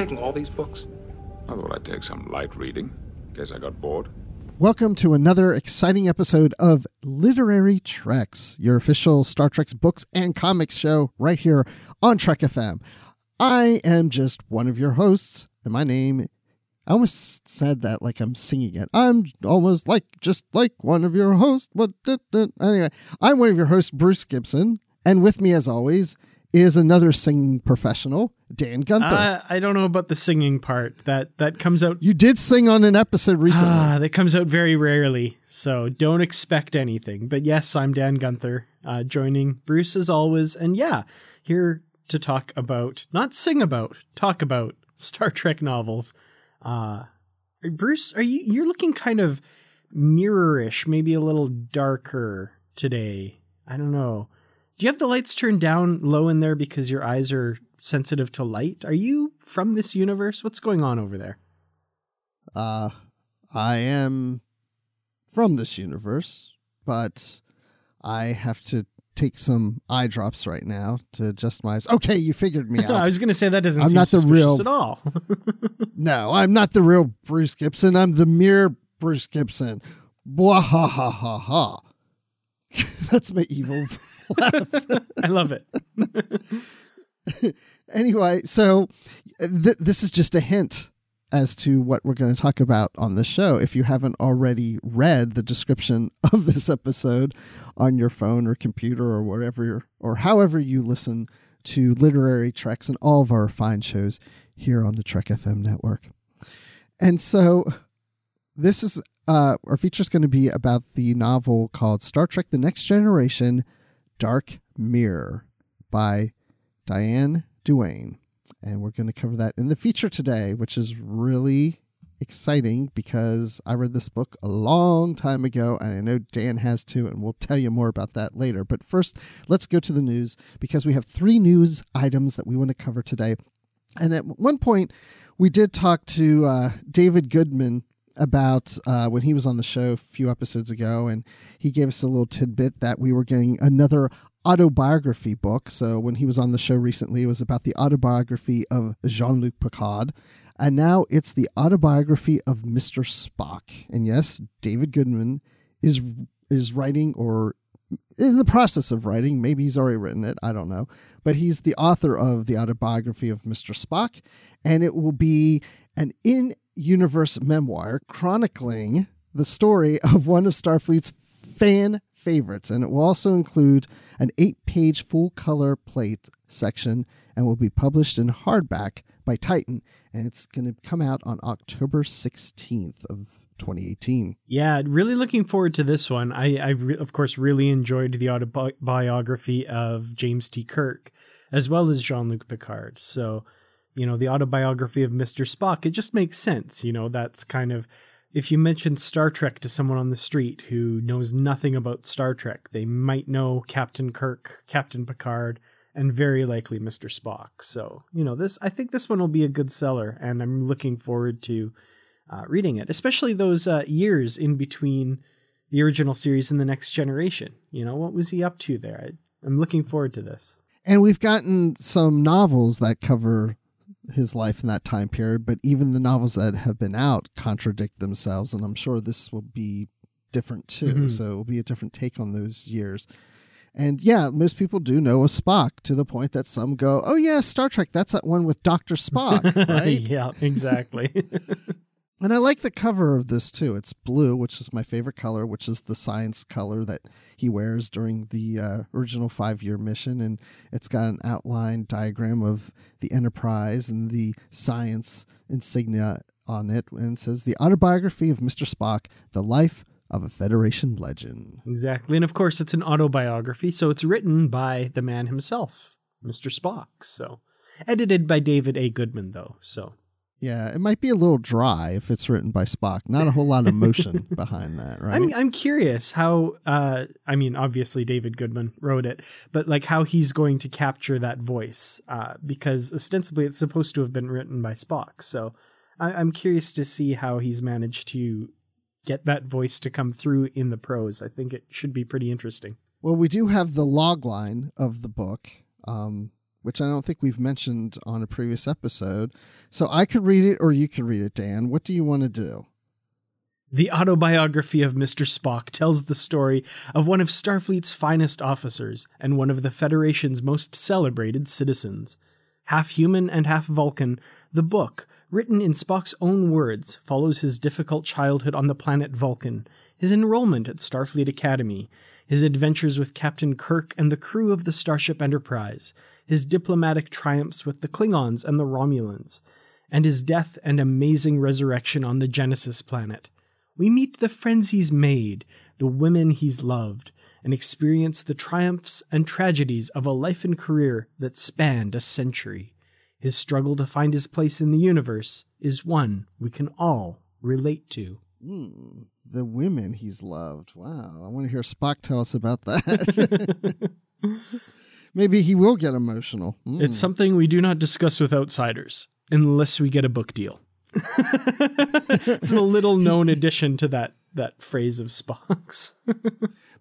Taking all these books? I thought I'd take some light reading, in case I got bored. Welcome to another exciting episode of Literary Treks, your official Star Trek's books and comics show right here on Trek FM. I am just one of your hosts, and my name I almost said that like I'm singing it. I'm almost like just like one of your hosts. But anyway, I'm one of your hosts, Bruce Gibson, and with me, as always, is another singing professional, Dan Gunther. Uh, I don't know about the singing part. That that comes out. you did sing on an episode recently. Ah, that comes out very rarely, so don't expect anything. But yes, I'm Dan Gunther, uh, joining Bruce as always, and yeah, here to talk about, not sing about, talk about Star Trek novels. Uh, Bruce, are you you're looking kind of mirrorish, maybe a little darker today? I don't know. Do you have the lights turned down low in there because your eyes are sensitive to light? Are you from this universe? What's going on over there? Uh, I am from this universe, but I have to take some eye drops right now to adjust my eyes. Okay, you figured me out. I was going to say that doesn't I'm seem not the real- at all. no, I'm not the real Bruce Gibson. I'm the mere Bruce Gibson. Blah ha ha ha ha. That's my evil I love it. anyway, so th- this is just a hint as to what we're going to talk about on the show. If you haven't already read the description of this episode on your phone or computer or wherever or however you listen to literary treks and all of our fine shows here on the Trek FM network. And so this is uh our feature is going to be about the novel called Star Trek The Next Generation Dark Mirror by Diane Duane. And we're going to cover that in the feature today, which is really exciting because I read this book a long time ago, and I know Dan has too, and we'll tell you more about that later. But first, let's go to the news because we have three news items that we want to cover today. And at one point, we did talk to uh, David Goodman about uh, when he was on the show a few episodes ago, and he gave us a little tidbit that we were getting another autobiography book. So when he was on the show recently, it was about the autobiography of Jean Luc Picard. And now it's the autobiography of Mr. Spock. And yes, David Goodman is is writing or is in the process of writing. Maybe he's already written it. I don't know. But he's the author of the autobiography of Mr. Spock. And it will be an in universe memoir chronicling the story of one of Starfleet's fan favorites. And it will also include an eight page full color plate section and will be published in hardback by Titan. And it's going to come out on October 16th of 2018. Yeah, really looking forward to this one. I, I re- of course, really enjoyed the autobiography of James T. Kirk, as well as Jean Luc Picard. So, you know, the autobiography of Mr. Spock, it just makes sense. You know, that's kind of if you mention Star Trek to someone on the street who knows nothing about Star Trek, they might know Captain Kirk, Captain Picard, and very likely Mr. Spock. So, you know, this I think this one will be a good seller, and I'm looking forward to uh, reading it, especially those uh, years in between the original series and the next generation. You know, what was he up to there? I, I'm looking forward to this. And we've gotten some novels that cover his life in that time period, but even the novels that have been out contradict themselves, and I'm sure this will be different too. Mhm. So it will be a different take on those years. And yeah, most people do know a Spock to the point that some go, "Oh yeah, Star Trek, that's that one with Doctor Spock, right?" yeah, exactly. And I like the cover of this too. It's blue, which is my favorite color, which is the science color that he wears during the uh, original five year mission. And it's got an outline diagram of the Enterprise and the science insignia on it. And it says The Autobiography of Mr. Spock, The Life of a Federation Legend. exactly. And of course, it's an autobiography, so it's written by the man himself, Mr. Spock. So, edited by David A. Goodman, though. So, Yeah, it might be a little dry if it's written by Spock. Not a whole lot of emotion behind that, right? I'm I'm curious how uh I mean obviously David Goodman wrote it, but like how he's going to capture that voice uh because ostensibly it's supposed to have been written by Spock. So I, I'm curious to see how he's managed to get that voice to come through in the prose. I think it should be pretty interesting. Well, we do have the log line of the book, um, which I don't think we've mentioned on a previous episode. So I could read it or you could read it, Dan. What do you want to do? The autobiography of Mr. Spock tells the story of one of Starfleet's finest officers and one of the Federation's most celebrated citizens. Half human and half Vulcan, the book, written in Spock's own words, follows his difficult childhood on the planet Vulcan, his enrollment at Starfleet Academy, his adventures with Captain Kirk and the crew of the Starship Enterprise, his diplomatic triumphs with the Klingons and the Romulans, and his death and amazing resurrection on the Genesis planet. We meet the friends he's made, the women he's loved, and experience the triumphs and tragedies of a life and career that spanned a century. His struggle to find his place in the universe is one we can all relate to. Hmm, the women he's loved. Wow. I want to hear Spock tell us about that. Maybe he will get emotional. Hmm. It's something we do not discuss with outsiders unless we get a book deal. it's a little known addition to that that phrase of Spock's.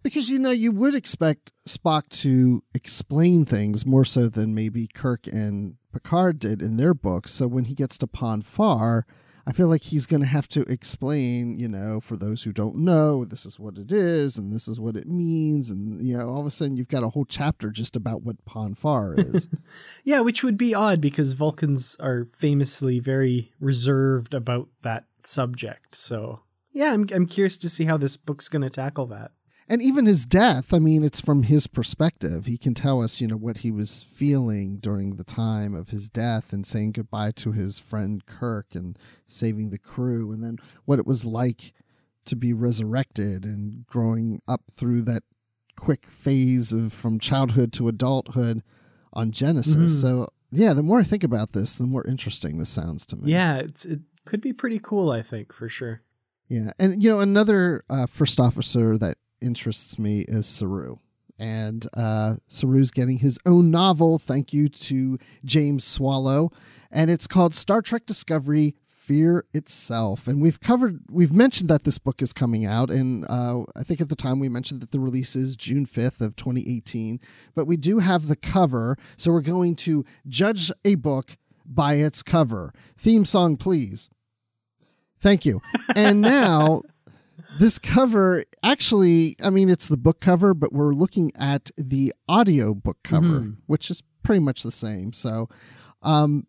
Because you know you would expect Spock to explain things more so than maybe Kirk and Picard did in their books. So when he gets to Pon farr, I feel like he's going to have to explain, you know, for those who don't know, this is what it is and this is what it means, and you know, all of a sudden you've got a whole chapter just about what Pon farr is. Yeah, which would be odd because Vulcans are famously very reserved about that subject. So, yeah, I'm I'm curious to see how this book's going to tackle that. And even his death, I mean, it's from his perspective. He can tell us, you know, what he was feeling during the time of his death and saying goodbye to his friend Kirk and saving the crew, and then what it was like to be resurrected and growing up through that quick phase of from childhood to adulthood on Genesis. Mhm. So, yeah, the more I think about this, the more interesting this sounds to me. Yeah, it's it could be pretty cool, I think, for sure. Yeah, and you know another uh, first officer that interests me is Saru, and uh, Saru's getting his own novel. Thank you to James Swallow, and it's called Star Trek Discovery: Fear Itself. And we've covered, we've mentioned that this book is coming out, and uh, I think at the time we mentioned that the release is June fifth of 2018. But we do have the cover, so we're going to judge a book by its cover. Theme song, please. Thank you. And now this cover actually, I mean, it's the book cover, but we're looking at the audio book cover, Mhm. which is pretty much the same. So, um,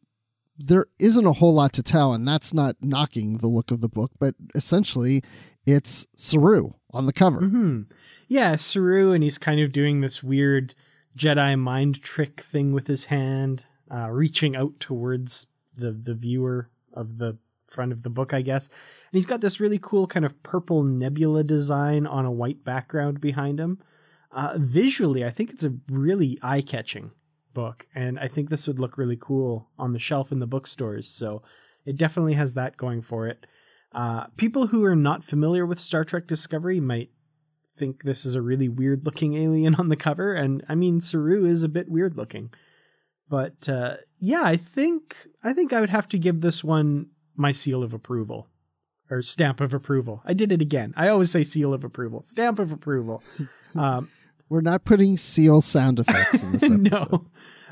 there isn't a whole lot to tell, and that's not knocking the look of the book, but essentially, it's Saru on the cover. hmm Yeah, Saru, and he's kind of doing this weird Jedi mind trick thing with his hand, uh, reaching out towards the the viewer of the front of the book, I guess. And he's got this really cool kind of purple nebula design on a white background behind him. Uh, visually, I think it's a really eye catching book, and I think this would look really cool on the shelf in the bookstores. So it definitely has that going for it. Uh, people who are not familiar with Star Trek Discovery might think this is a really weird looking alien on the cover, and I mean Saru is a bit weird looking. But uh, yeah, I think I think I would have to give this one my seal of approval. or stamp of approval. I did it again. I always say seal of approval, stamp of approval. Um, We're not putting seal sound effects in this episode. no,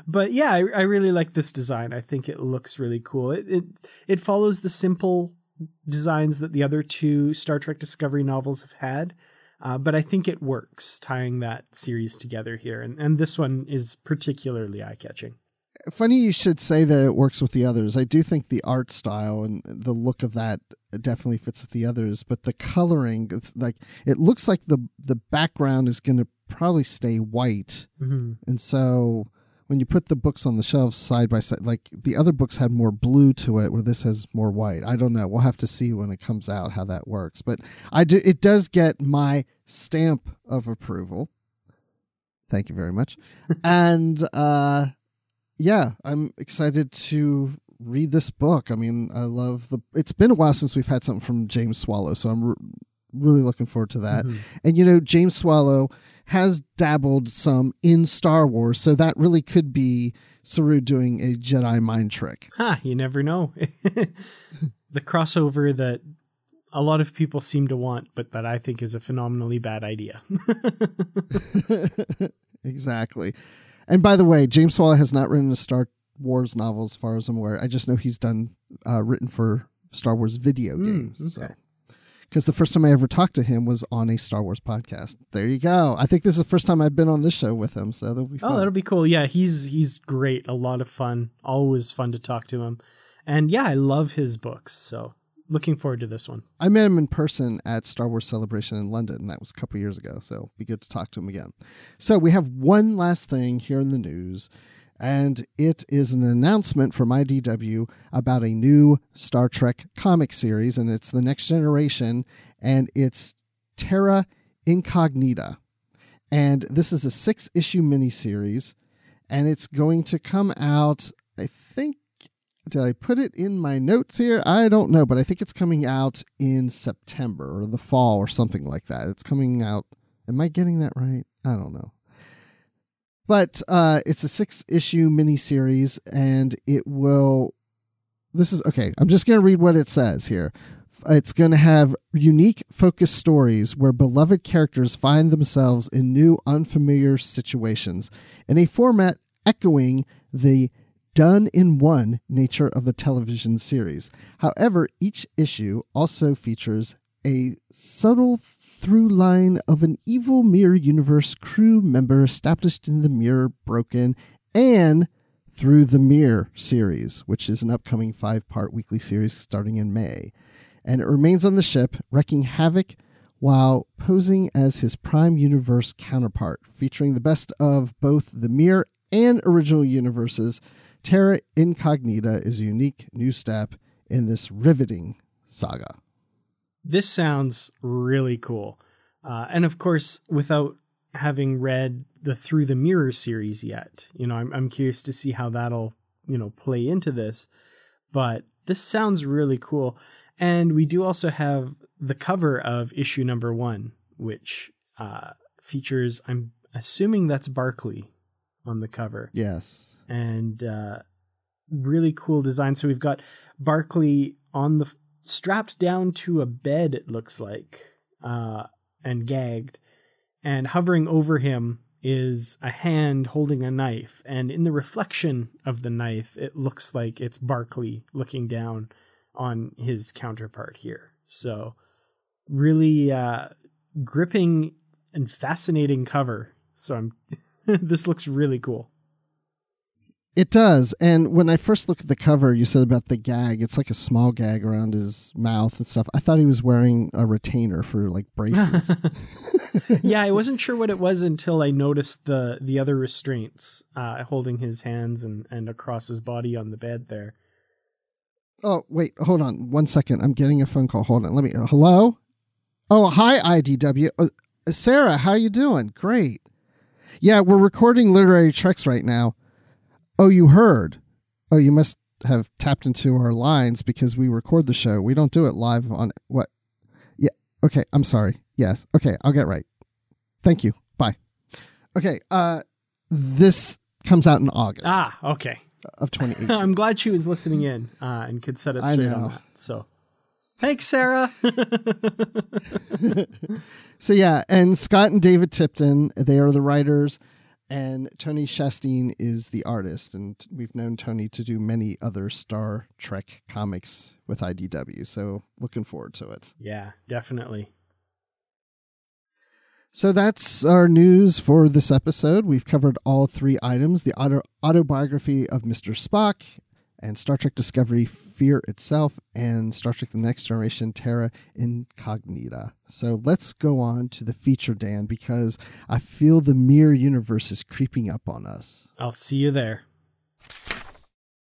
but yeah, I, I really like this design. I think it looks really cool. It it it follows the simple designs that the other two Star Trek Discovery novels have had. Uh, but I think it works tying that series together here, and, and this one is particularly eye catching. Funny you should say that it works with the others. I do think the art style and the look of that definitely fits with the others, but the coloring, it's like it looks like the the background is going to probably stay white, Mm-hmm. and so when you put the books on the shelves side by side, like the other books had more blue to it, where this has more white. I don't know. We'll have to see when it comes out how that works, but I do. It does get my stamp of approval. Thank you very much, and uh, yeah, I'm excited to read this book. I mean, I love the. It's been a while since we've had something from James Swallow, so I'm re- really looking forward to that. Mhm. And you know, James Swallow has dabbled some in Star Wars, so that really could be Saru doing a Jedi mind trick. Ha, you never know. the crossover that a lot of people seem to want, but that I think is a phenomenally bad idea. exactly. And by the way, James Swallow has not written a Star Wars novel, as far as I'm aware. I just know he's done uh, written for Star Wars video Hmm, games. okay. Because the first time I ever talked to him was on a Star Wars podcast. There you go. I think this is the first time I've been on this show with him, so that'll be fun. Oh, that'll be cool. Yeah, he's he's great. A lot of fun. Always fun to talk to him. And yeah, I love his books. So looking forward to this one. I met him in person at Star Wars Celebration in London. That was a couple years ago, so be good to talk to him again. So we have one last thing here in the news, and it is an announcement from IDW about a new Star Trek comic series, and it's the Next Generation, and it's Terra Incognita. And this is a six issue miniseries, and it's going to come out, I think, did I put it in my notes here? I don't know, but I think it's coming out in September or the fall or something like that. It's coming out. Am I getting that right? I don't know. But uh, it's a six issue miniseries, and it will. This is okay. I'm just going to read what it says here. It's going to have unique focused stories where beloved characters find themselves in new, unfamiliar situations in a format echoing the done in one nature of the television series. However, each issue also features a subtle through line of an evil Mirror Universe crew member established in the Mirror Broken and through the Mirror series, which is an upcoming five part weekly series starting in May. And it remains on the ship, wreaking havoc while posing as his Prime Universe counterpart, featuring the best of both the Mirror and original universes. Terra Incognita is a unique new step in this riveting saga. This sounds really cool. Uh, and of course, without having read the Through the Mirror series yet, you know, I'm, I'm curious to see how that'll, you know, play into this. But this sounds really cool. And we do also have the cover of issue number one, which uh, features, I'm assuming that's Barclay on the cover Yes. and uh, really cool design. So we've got Barclay on the strapped down to a bed. It looks like, uh, and gagged, and hovering over him is a hand holding a knife, and in the reflection of the knife, it looks like it's Barclay looking down on his counterpart here. So really uh, gripping and fascinating cover. So I'm. this looks really cool. It does. And when I first looked at the cover, you said about the gag. It's like a small gag around his mouth and stuff. I thought he was wearing a retainer for like braces. yeah, I wasn't sure what it was until I noticed the the other restraints uh, holding his hands and and across his body on the bed there. oh, wait. Hold on one second. I'm getting a phone call. Hold on. Let me. hello? Oh, hi, IDW. Uh, Sarah, how you doing? Great. Yeah, we're recording Literary Treks right now. Oh, you heard? Oh, you must have tapped into our lines because we record the show. We don't do it live on what? Yeah. Okay. I'm sorry. Yes. Okay. I'll get right. Thank you. Bye. Okay. Uh, this comes out in August Ah, okay. of 2018. I'm glad she was listening in uh, and could set us straight on that. So Thanks, Sarah. so yeah, and Scott and David Tipton, they are the writers, and Tony Shasteen is the artist. And we've known Tony to do many other Star Trek comics with IDW. So looking forward to it. Yeah, definitely. So that's our news for this episode. We've covered all three items the auto- autobiography of Mr. Spock, and Star Trek Discovery Fear Itself, and Star Trek The Next Generation Terra Incognita. So let's go on to the feature, Dan, because I feel the mirror universe is creeping up on us. I'll see you there.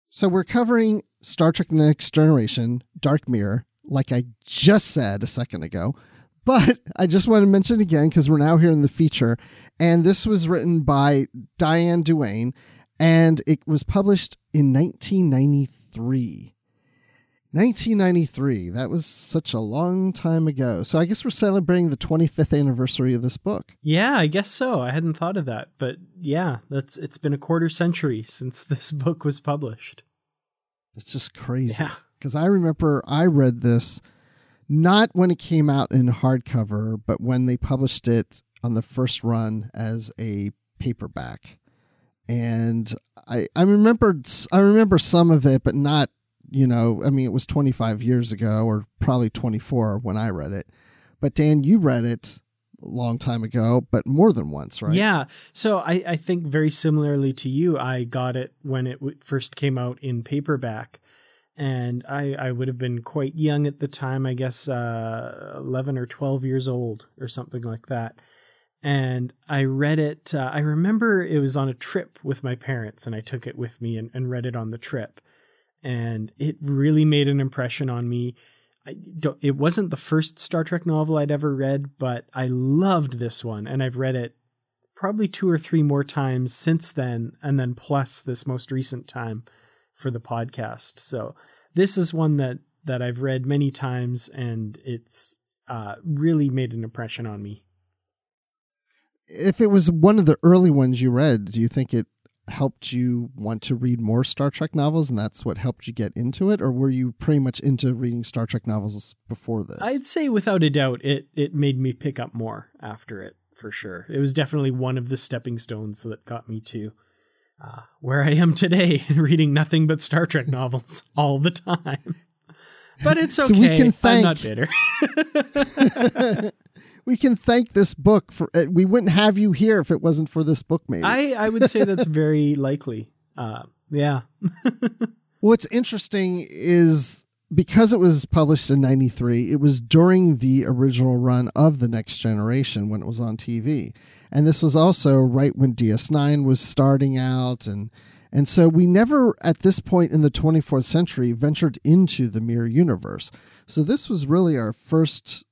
So we're covering Star Trek The Next Generation Dark Mirror, like I just said a second ago. But I just want to mention again because we're now here in the feature. And this was written by Diane Duane and it was published in 1993. 1993. That was such a long time ago. So I guess we're celebrating the 25th anniversary of this book. Yeah, I guess so. I hadn't thought of that, but yeah, that's it's been a quarter century since this book was published. It's just crazy. Yeah. Cuz I remember I read this not when it came out in hardcover, but when they published it on the first run as a paperback. And I I remembered I remember some of it, but not you know I mean it was 25 years ago or probably 24 when I read it. But Dan, you read it a long time ago, but more than once, right? Yeah. So I, I think very similarly to you, I got it when it first came out in paperback and I, I would have been quite young at the time, I guess uh, 11 or 12 years old or something like that. And I read it, uh, I remember it was on a trip with my parents, and I took it with me and, and read it on the trip. And it really made an impression on me. It wasn't the first Star Trek novel I'd ever read, but I loved this one, and I've read it probably two or three more times since then, and then plus this most recent time for the podcast. So this is one that that I've read many times, and it's uh, really made an impression on me. If it was one of the early ones you read, do you think it helped you want to read more Star Trek novels, and that's what helped you get into it, or were you pretty much into reading Star Trek novels before this? I'd say without a doubt, it it made me pick up more after it for sure. It was definitely one of the stepping stones that got me to uh, where I am today, reading nothing but Star Trek novels all the time. But it's okay. So we can thank, I'm not bitter. we can thank this book for. Uh, we wouldn't have you here if it wasn't for this book. Maybe I, I would say that's very likely. Uh, yeah. What's interesting is because it was published in 93 it was during the original run of the next generation when it was on tv and this was also right when ds9 was starting out and and so we never at this point in the 24th century ventured into the mirror universe so this was really our first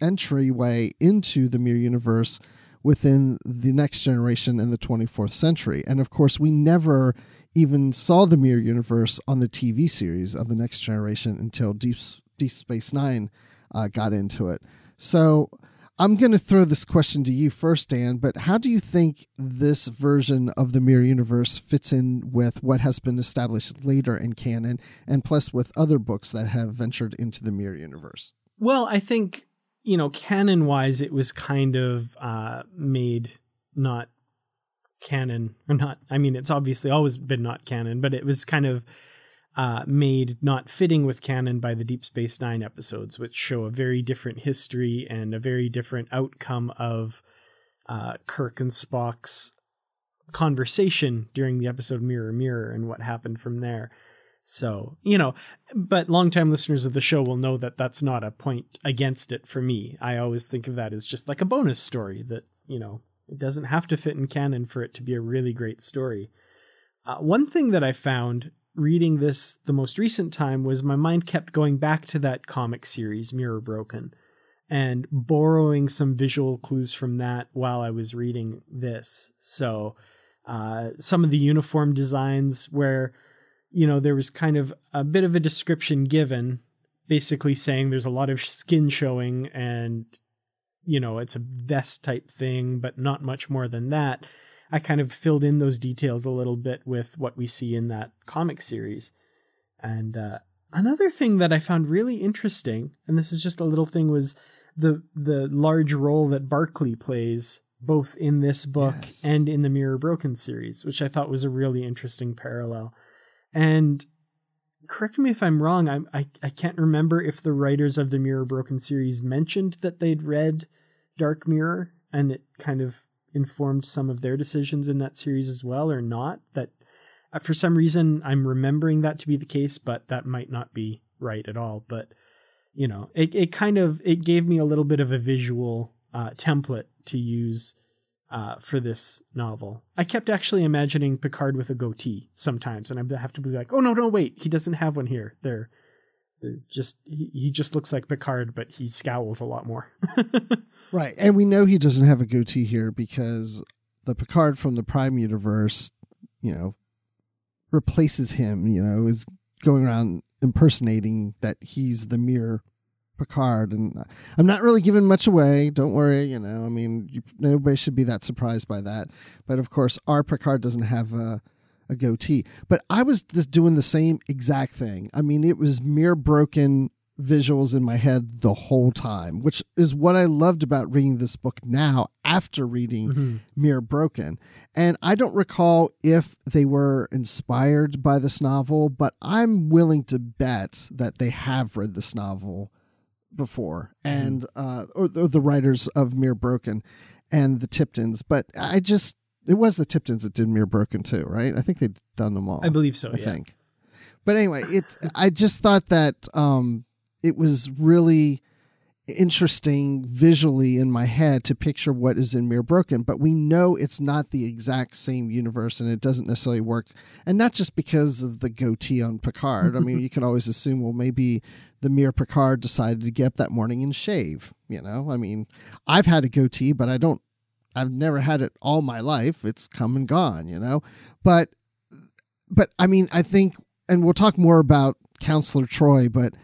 entryway into the mirror universe within the next generation in the 24th century and of course we never even saw the mirror universe on the TV series of the next generation until Deep, Deep Space Nine uh, got into it. So I'm going to throw this question to you first, Dan, but how do you think this version of the mirror universe fits in with what has been established later in canon and plus with other books that have ventured into the mirror universe? Well, I think, you know, canon wise, it was kind of uh, made not canon or not i mean it's obviously always been not canon but it was kind of uh, made not fitting with canon by the deep space nine episodes which show a very different history and a very different outcome of uh, kirk and spock's conversation during the episode mirror mirror and what happened from there so you know but longtime listeners of the show will know that that's not a point against it for me i always think of that as just like a bonus story that you know it doesn't have to fit in canon for it to be a really great story. Uh, one thing that I found reading this the most recent time was my mind kept going back to that comic series, Mirror Broken, and borrowing some visual clues from that while I was reading this. So, uh, some of the uniform designs where, you know, there was kind of a bit of a description given, basically saying there's a lot of skin showing and you know, it's a vest type thing, but not much more than that. I kind of filled in those details a little bit with what we see in that comic series. And uh, another thing that I found really interesting, and this is just a little thing, was the the large role that Barclay plays both in this book Yes. and in the Mirror Broken series, which I thought was a really interesting parallel. And correct me if I'm wrong, I, I I can't remember if the writers of the Mirror Broken series mentioned that they'd read Dark Mirror and it kind of informed some of their decisions in that series as well, or not. That uh, for some reason I'm remembering that to be the case, but that might not be right at all. But you know, it it kind of it gave me a little bit of a visual uh, template to use uh, for this novel. I kept actually imagining Picard with a goatee sometimes, and I have to be like, oh no, no, wait, he doesn't have one here. They're, just he, he just looks like Picard, but he scowls a lot more. Right. And we know he doesn't have a goatee here because the Picard from the Prime universe, you know, replaces him, you know, is going around impersonating that he's the mere Picard. And I'm not really giving much away. Don't worry. You know, I mean, you, nobody should be that surprised by that. But of course, our Picard doesn't have a, a goatee. But I was just doing the same exact thing. I mean, it was Mirror Broken visuals in my head the whole time, which is what I loved about reading this book now after reading Mhm. Mirror Broken. And I don't recall if they were inspired by this novel, but I'm willing to bet that they have read this novel before and uh or, or the writers of Mirror Broken and the Tiptons, but I just it was the Tiptons that did Mirror Broken too, right? I think they'd done them all. I believe so. I yeah. think. But anyway, it's I just thought that um it was really interesting visually in my head to picture what is in Mirror Broken, but we know it's not the exact same universe and it doesn't necessarily work. And not just because of the goatee on Picard. I mean, you can always assume, well, maybe the Mirror Picard decided to get up that morning and shave. You know, I mean, I've had a goatee, but I don't, I've never had it all my life. It's come and gone, you know? But, but I mean, I think, and we'll talk more about Counselor Troi, but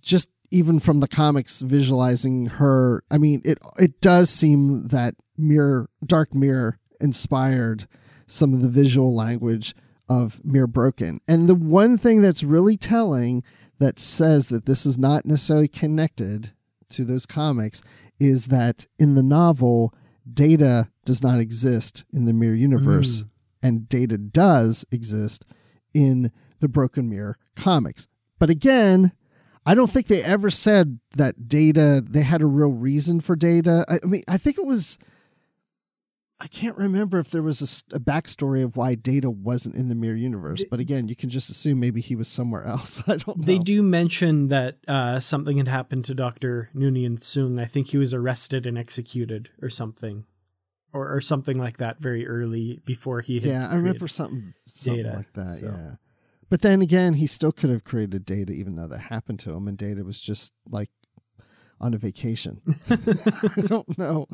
just even from the comics visualizing her i mean it it does seem that mirror dark mirror inspired some of the visual language of mirror broken and the one thing that's really telling that says that this is not necessarily connected to those comics is that in the novel data does not exist in the mirror universe mm. and data does exist in the broken mirror comics but again I don't think they ever said that data, they had a real reason for data. I, I mean, I think it was, I can't remember if there was a backstory of why data wasn't in the mirror universe. But again, you can just assume maybe he was somewhere else. I don't know. They do mention that uh, something had happened to Dr. Noonien Soong. I think he was arrested and executed or something. Or, or something like that very early before he had Yeah, I remember something, something data, like that. so. Yeah. But then again, he still could have created data even though that happened to him. And data was just like on a vacation. I don't know,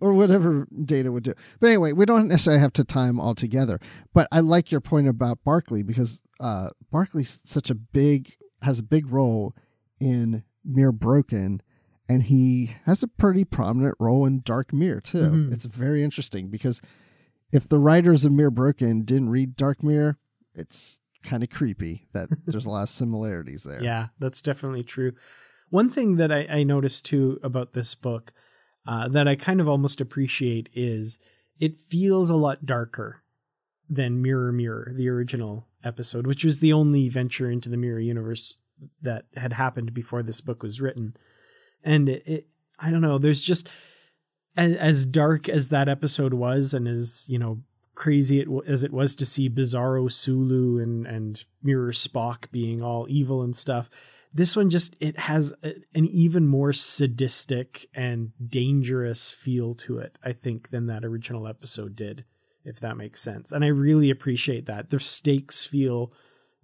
or whatever data would do. But anyway, we don't necessarily have to tie them all together. But I like your point about Barclay because uh, Barclay's such a big has a big role in Mirror Broken, and he has a pretty prominent role in Dark Mirror too. Mhm. It's very interesting because if the writers of Mirror Broken didn't read Dark Mirror, it's kind of creepy that there's a lot of similarities there. Yeah, that's definitely true. One thing that I, I noticed too about this book uh, that I kind of almost appreciate is it feels a lot darker than Mirror Mirror, the original episode, which was the only venture into the Mirror universe that had happened before this book was written. And it, it I don't know, there's just as, as dark as that episode was, and as you know crazy it, as it was to see Bizarro Sulu and and Mirror Spock being all evil and stuff. This one just it has a, an even more sadistic and dangerous feel to it, I think, than that original episode did, if that makes sense. And I really appreciate that. The stakes feel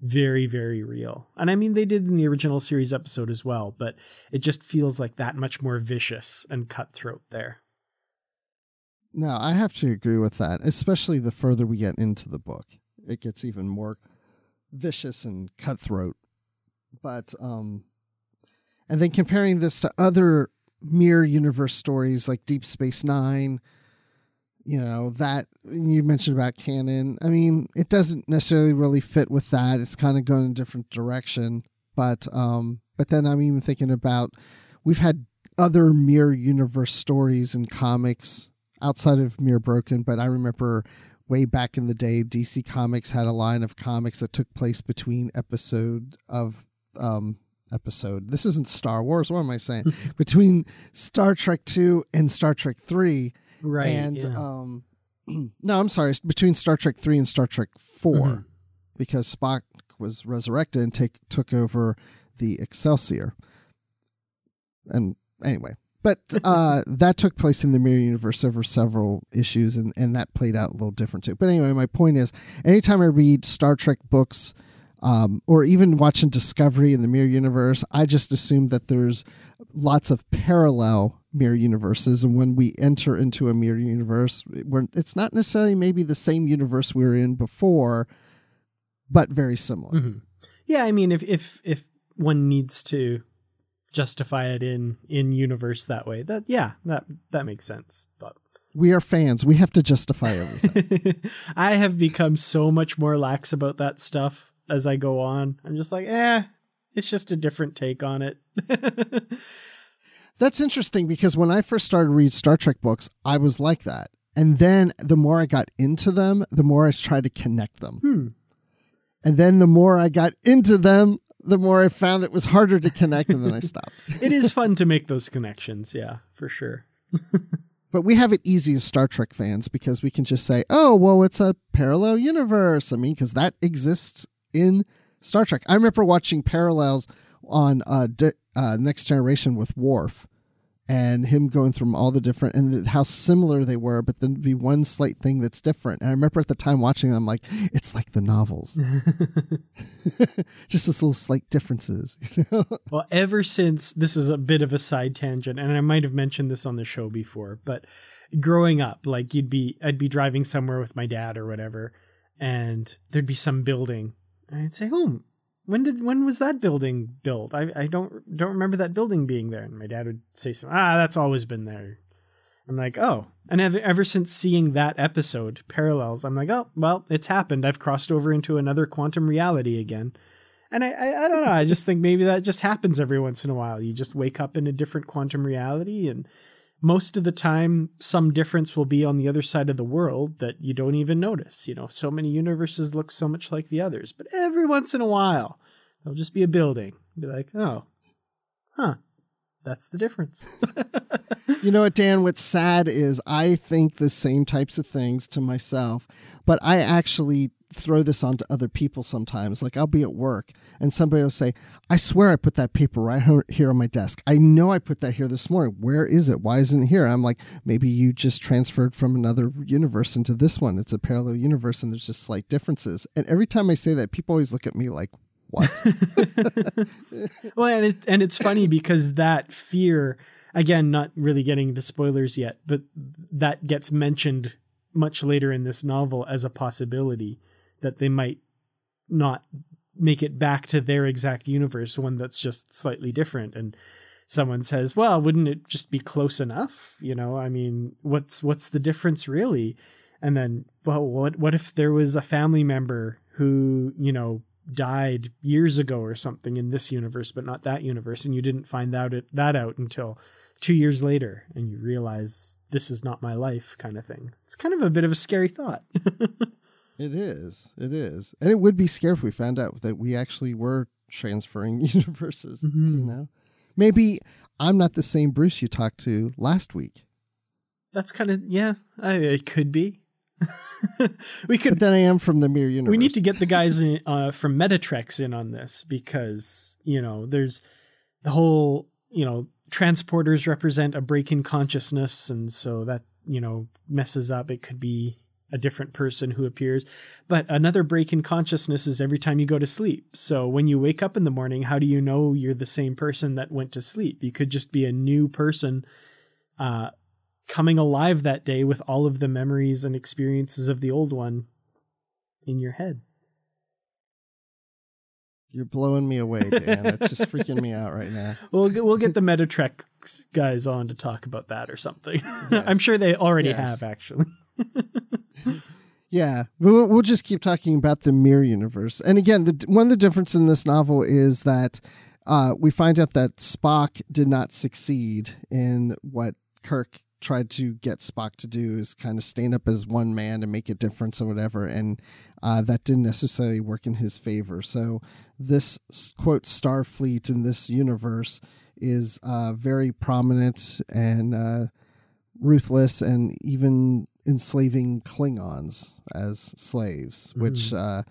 very very real. And I mean they did in the original series episode as well, but it just feels like that much more vicious and cutthroat there. No, I have to agree with that, especially the further we get into the book. It gets even more vicious and cutthroat. But um and then comparing this to other mirror universe stories like Deep Space 9, you know, that you mentioned about canon. I mean, it doesn't necessarily really fit with that. It's kind of going a different direction. but um, but then I'm even thinking about we've had other mirror universe stories and comics outside of Mirror Broken, but I remember way back in the day, DC Comics had a line of comics that took place between episode of um episode. This isn't Star Wars. What am I saying? between Star Trek two and Star Trek three. Right. And yeah. um, no, I'm sorry, between Star Trek three and Star Trek 4 Mhm. because Spock was resurrected and take took over the Excelsior. And anyway, but uh, that took place in the mirror universe over several issues, and and that played out a little different too. But anyway, my point is, anytime I read Star Trek books. Um, or even watching Discovery in the Mirror Universe, I just assume that there's lots of parallel mirror universes, and when we enter into a mirror universe, we're, it's not necessarily maybe the same universe we were in before, but very similar. Mhm. Yeah, I mean, if if if one needs to justify it in in universe that way, that yeah, that that makes sense. But We are fans; we have to justify everything. I have become so much more lax about that stuff as I go on. I'm just like, eh, it's just a different take on it. That's interesting because when I first started read Star Trek books, I was like that, and then the more I got into them, the more I tried to connect them, hmm. and then the more I got into them, the more I found it was harder to connect, and then I stopped. It is fun to make those connections, yeah, for sure. But we have it easy as Star Trek fans because we can just say, "Oh, well, it's a parallel universe." I mean, because that exists in Star Trek. I remember watching parallels on uh, uh, Next Generation with Worf, and him going through all the different and how similar they were, but then be one slight thing that's different. And I remember at the time watching them, like it's like the novels, just this little slight differences. You know? Well, ever since this is a bit of a side tangent, and I might have mentioned this on the show before, but growing up, like you'd be, I'd be driving somewhere with my dad or whatever, and there'd be some building, I'd say, "Oh, when did when was that building built? I I don't don't remember that building being there." And my dad would say, "Some ah, that's always been there." I'm like, "Oh," and ever ever since seeing that episode, parallels, I'm like, "Oh, well, it's happened. I've crossed over into another quantum reality again." And I, I, I don't know. I just think maybe that just happens every once in a while. You just wake up in a different quantum reality, and most of the time, some difference will be on the other side of the world that you don't even notice. You know, so many universes look so much like the others, but every once in a while, there'll just be a building. Be like, oh, huh, that's the difference. You know what, Dan? What's sad is I think the same types of things to myself, but I actually throw this onto other people sometimes. Like I'll be at work and somebody will say, I swear I put that paper right here on my desk. I know I put that here this morning. Where is it? Why isn't it here? I'm like, maybe you just transferred from another universe into this one. It's a parallel universe and there's just slight differences. And every time I say that, people always look at me like, what? well, and, it, and it's funny because that fear, again, not really getting into spoilers yet, but that gets mentioned much later in this novel as a possibility that they might not make it back to their exact universe, one that's just slightly different. And someone says, "Well, wouldn't it just be close enough?" You know, I mean, what's what's the difference really? And then, well, what what if there was a family member who you know died years ago or something in this universe, but not that universe, and you didn't find out it, that out until two years later, and you realize this is not my life, kind of thing. It's kind of a bit of a scary thought. It is. It is. And it would be scary if we found out that we actually were transferring universes, you Mhm. know? Maybe I'm not the same Bruce you talked to last week, That's kind of yeah, I, it could be. we could. but then I am from the mirror universe. We need to get the guys in, uh, from Meta Treks in on this because you know there's the whole you know transporters represent a break in consciousness, and so that you know messes up. It could be a different person who appears, but another break in consciousness is every time you go to sleep. So when you wake up in the morning, how do you know you're the same person that went to sleep? You could just be a new person. Uh, coming alive that day with all of the memories and experiences of the old one in your head. You're blowing me away, Dan. That's just freaking me out right now. We'll get, we'll get the Meta Treks guys on to talk about that or something. Yes. I'm sure they already Yes. have actually. Yeah, we'll, we'll just keep talking about the mirror universe. And again, the, one of the difference in this novel is that uh, we find out that Spock did not succeed in what Kirk tried to get Spock to do is kind of stand up as one man and make a difference or whatever, and uh, that didn't necessarily work in his favor. So this quote Starfleet in this universe is uh, very prominent and uh, ruthless, and even enslaving Klingons as slaves, mm-hmm. which uh,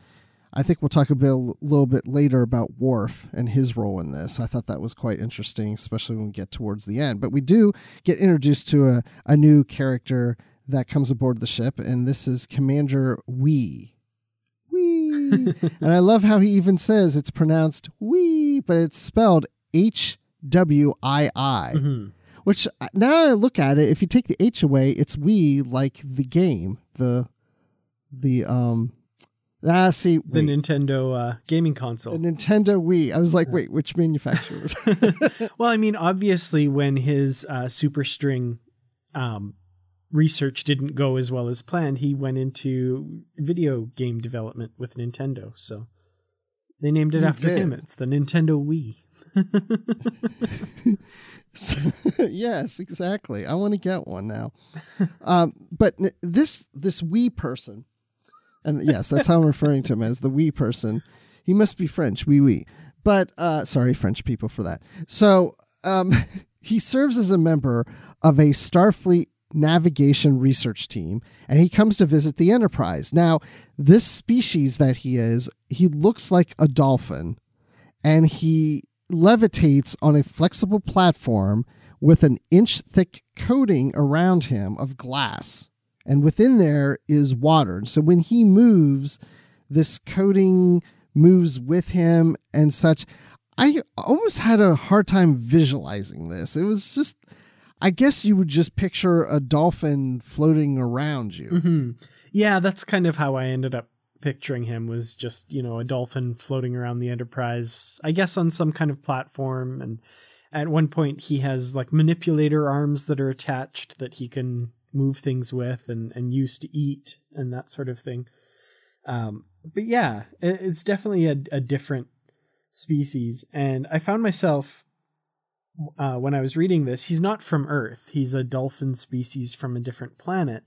I think we'll talk a, bit, a little bit later about Worf and his role in this. I thought that was quite interesting, especially when we get towards the end. But we do get introduced to a, a new character that comes aboard the ship, and this is Commander Hwii. Wee. and I love how he even says it's pronounced Wee, but it's spelled H W I I. Which uh, now I look at it, if you take the H away, it's we like the game, the the um Ah, see, the wait. Nintendo uh, gaming console. The Nintendo Wii. I was like, wait, which manufacturer? well, I mean, obviously, when his uh, Super String um, research didn't go as well as planned, he went into video game development with Nintendo. So they named it he after did. him. It's the Nintendo Wii. yes, exactly. I want to get one now. Um, but this this Wii person and yes, that's how I'm referring to him as the wee person. He must be French, wee wee. But uh, sorry, French people for that. So um, he serves as a member of a Starfleet navigation research team, and he comes to visit the Enterprise. Now, this species that he is, he looks like a dolphin, and he levitates on a flexible platform with an inch thick coating around him of glass and within there is water. And so when he moves, this coating moves with him and such. I almost had a hard time visualizing this. It was just, I guess you would just picture a dolphin floating around you. Mm-hmm. Yeah, that's kind of how I ended up picturing him was just, you know, a dolphin floating around the Enterprise, I guess on some kind of platform. And at one point, he has like manipulator arms that are attached that he can move things with and, and used to eat and that sort of thing. Um, but yeah, it, it's definitely a, a different species. And I found myself uh, when I was reading this, he's not from Earth. He's a dolphin species from a different planet.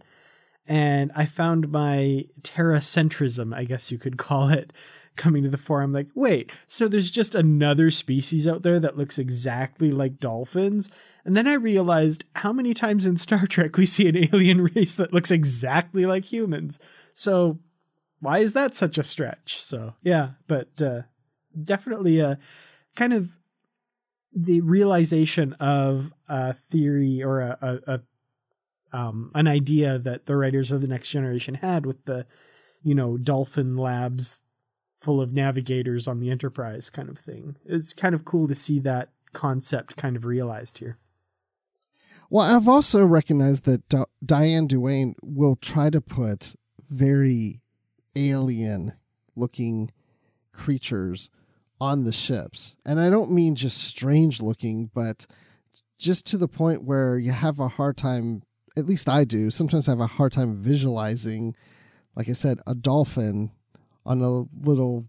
And I found my terracentrism, I guess you could call it, coming to the fore. I'm like, wait, so there's just another species out there that looks exactly like dolphins? And then I realized how many times in Star Trek we see an alien race that looks exactly like humans. So why is that such a stretch? So yeah, but uh, definitely a kind of the realization of a theory or a, a, a um, an idea that the writers of the next generation had with the you know dolphin labs full of navigators on the enterprise kind of thing it's kind of cool to see that concept kind of realized here well, I've also recognized that D- Diane Duane will try to put very alien looking creatures on the ships. And I don't mean just strange looking, but just to the point where you have a hard time, at least I do, sometimes I have a hard time visualizing, like I said, a dolphin on a little,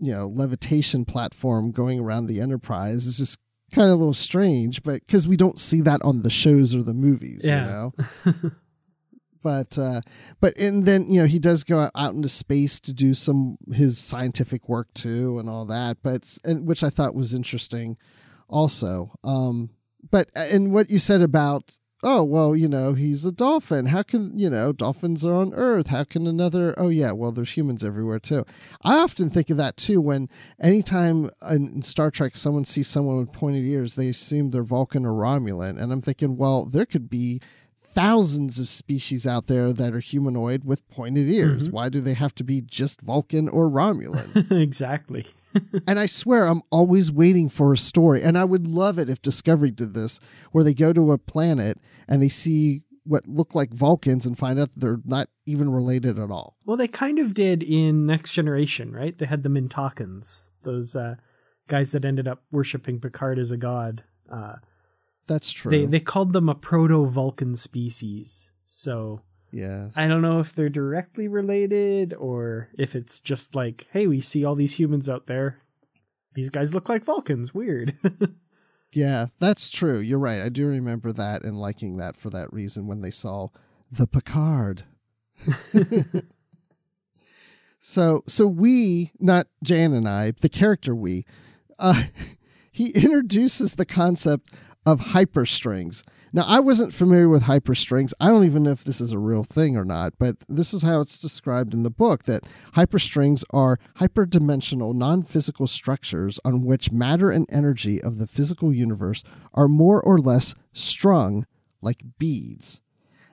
you know, levitation platform going around the Enterprise. It's just kind of a little strange, but because we don't see that on the shows or the movies, yeah. you know. but uh, but and then you know he does go out into space to do some his scientific work too and all that, but and, which I thought was interesting, also. Um, but and what you said about oh well you know he's a dolphin. How can you know dolphins are on earth. How can another oh yeah well there's humans everywhere too. I often think of that too when anytime in star trek someone sees someone with pointed ears they assume they're vulcan or romulan. And i'm thinking well there could be thousands of species out there that are humanoid with pointed ears. Mm-hmm. Why do they have to be just Vulcan or Romulan? exactly. and I swear I'm always waiting for a story. And I would love it if Discovery did this, where they go to a planet and they see what look like Vulcans and find out they're not even related at all. Well, they kind of did in Next Generation, right? They had the Mintakans, those uh, guys that ended up worshiping Picard as a god. Uh, that's true. They they called them a proto Vulcan species. So Yes. I don't know if they're directly related or if it's just like, hey, we see all these humans out there. These guys look like Vulcans. Weird. Yeah, that's true. You're right. I do remember that and liking that for that reason when they saw the Picard. so so we, not Dan and I, the character we, uh, he introduces the concept of hyperstrings. Now I wasn't familiar with hyperstrings. I don't even know if this is a real thing or not, but this is how it's described in the book that hyperstrings are hyperdimensional non-physical structures on which matter and energy of the physical universe are more or less strung like beads.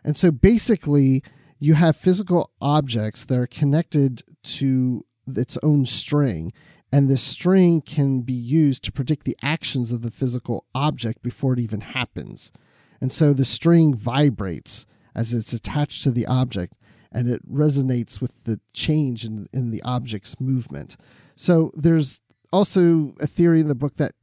And so basically you have physical objects that are connected to its own string and this string can be used to predict the actions of the physical object before it even happens. And so the string vibrates as it's attached to the object and it resonates with the change in, in the object's movement. So there's also a theory in the book that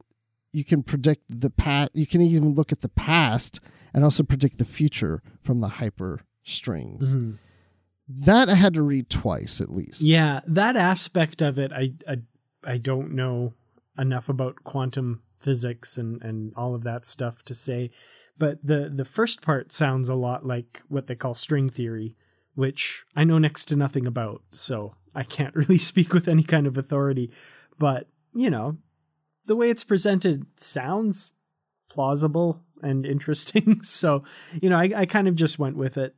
you can predict the past, you can even look at the past and also predict the future from the hyper strings. Mhm. That I had to read twice at least. Yeah, that aspect of it, I, I, I don't know enough about quantum physics and, and all of that stuff to say. But the, the first part sounds a lot like what they call string theory, which I know next to nothing about. So I can't really speak with any kind of authority. But, you know, the way it's presented sounds plausible and interesting. so, you know, I, I kind of just went with it.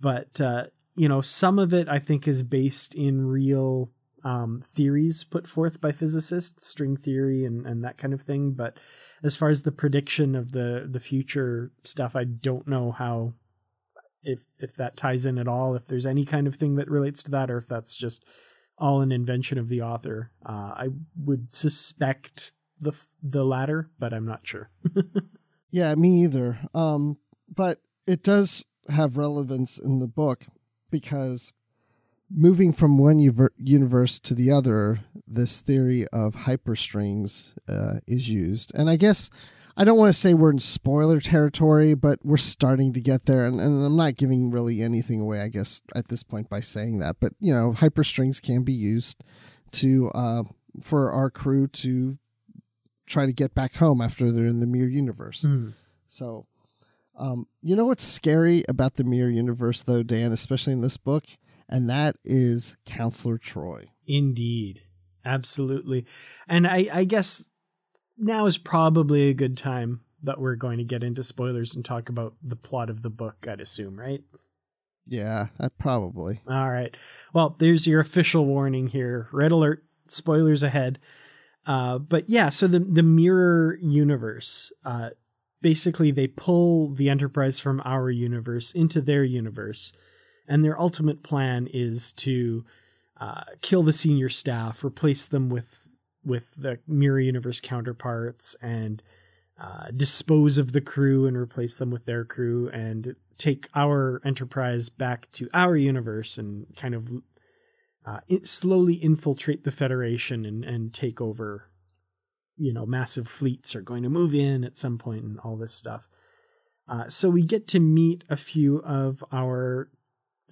But, uh, you know, some of it I think is based in real um, theories put forth by physicists, string theory and, and that kind of thing. But as far as the prediction of the, the future stuff, I don't know how if if that ties in at all, if there's any kind of thing that relates to that, or if that's just all an invention of the author. Uh, I would suspect the the latter, but I'm not sure. Yeah, me either. Um, but it does have relevance in the book because moving from one universe to the other, this theory of hyperstrings uh, is used. And I guess I don't want to say we're in spoiler territory, but we're starting to get there. And, and I'm not giving really anything away, I guess, at this point by saying that. But, you know, hyperstrings can be used to uh, for our crew to try to get back home after they're in the mirror universe. So, um, you know what's scary about the mirror universe, though, Dan, especially in this book, and that is Counselor Troi. Indeed. Absolutely. And I, I guess now is probably a good time that we're going to get into spoilers and talk about the plot of the book, I'd assume, right? Yeah, that probably. All right. Well, there's your official warning here. Red alert, spoilers ahead. Uh, but yeah, so the the mirror universe, uh, basically they pull the Enterprise from our universe into their universe, and their ultimate plan is to uh, kill the senior staff, replace them with with the mirror universe counterparts, and uh, dispose of the crew and replace them with their crew, and take our Enterprise back to our universe and kind of uh, slowly infiltrate the Federation and, and take over. You know, massive fleets are going to move in at some point and all this stuff. Uh, so we get to meet a few of our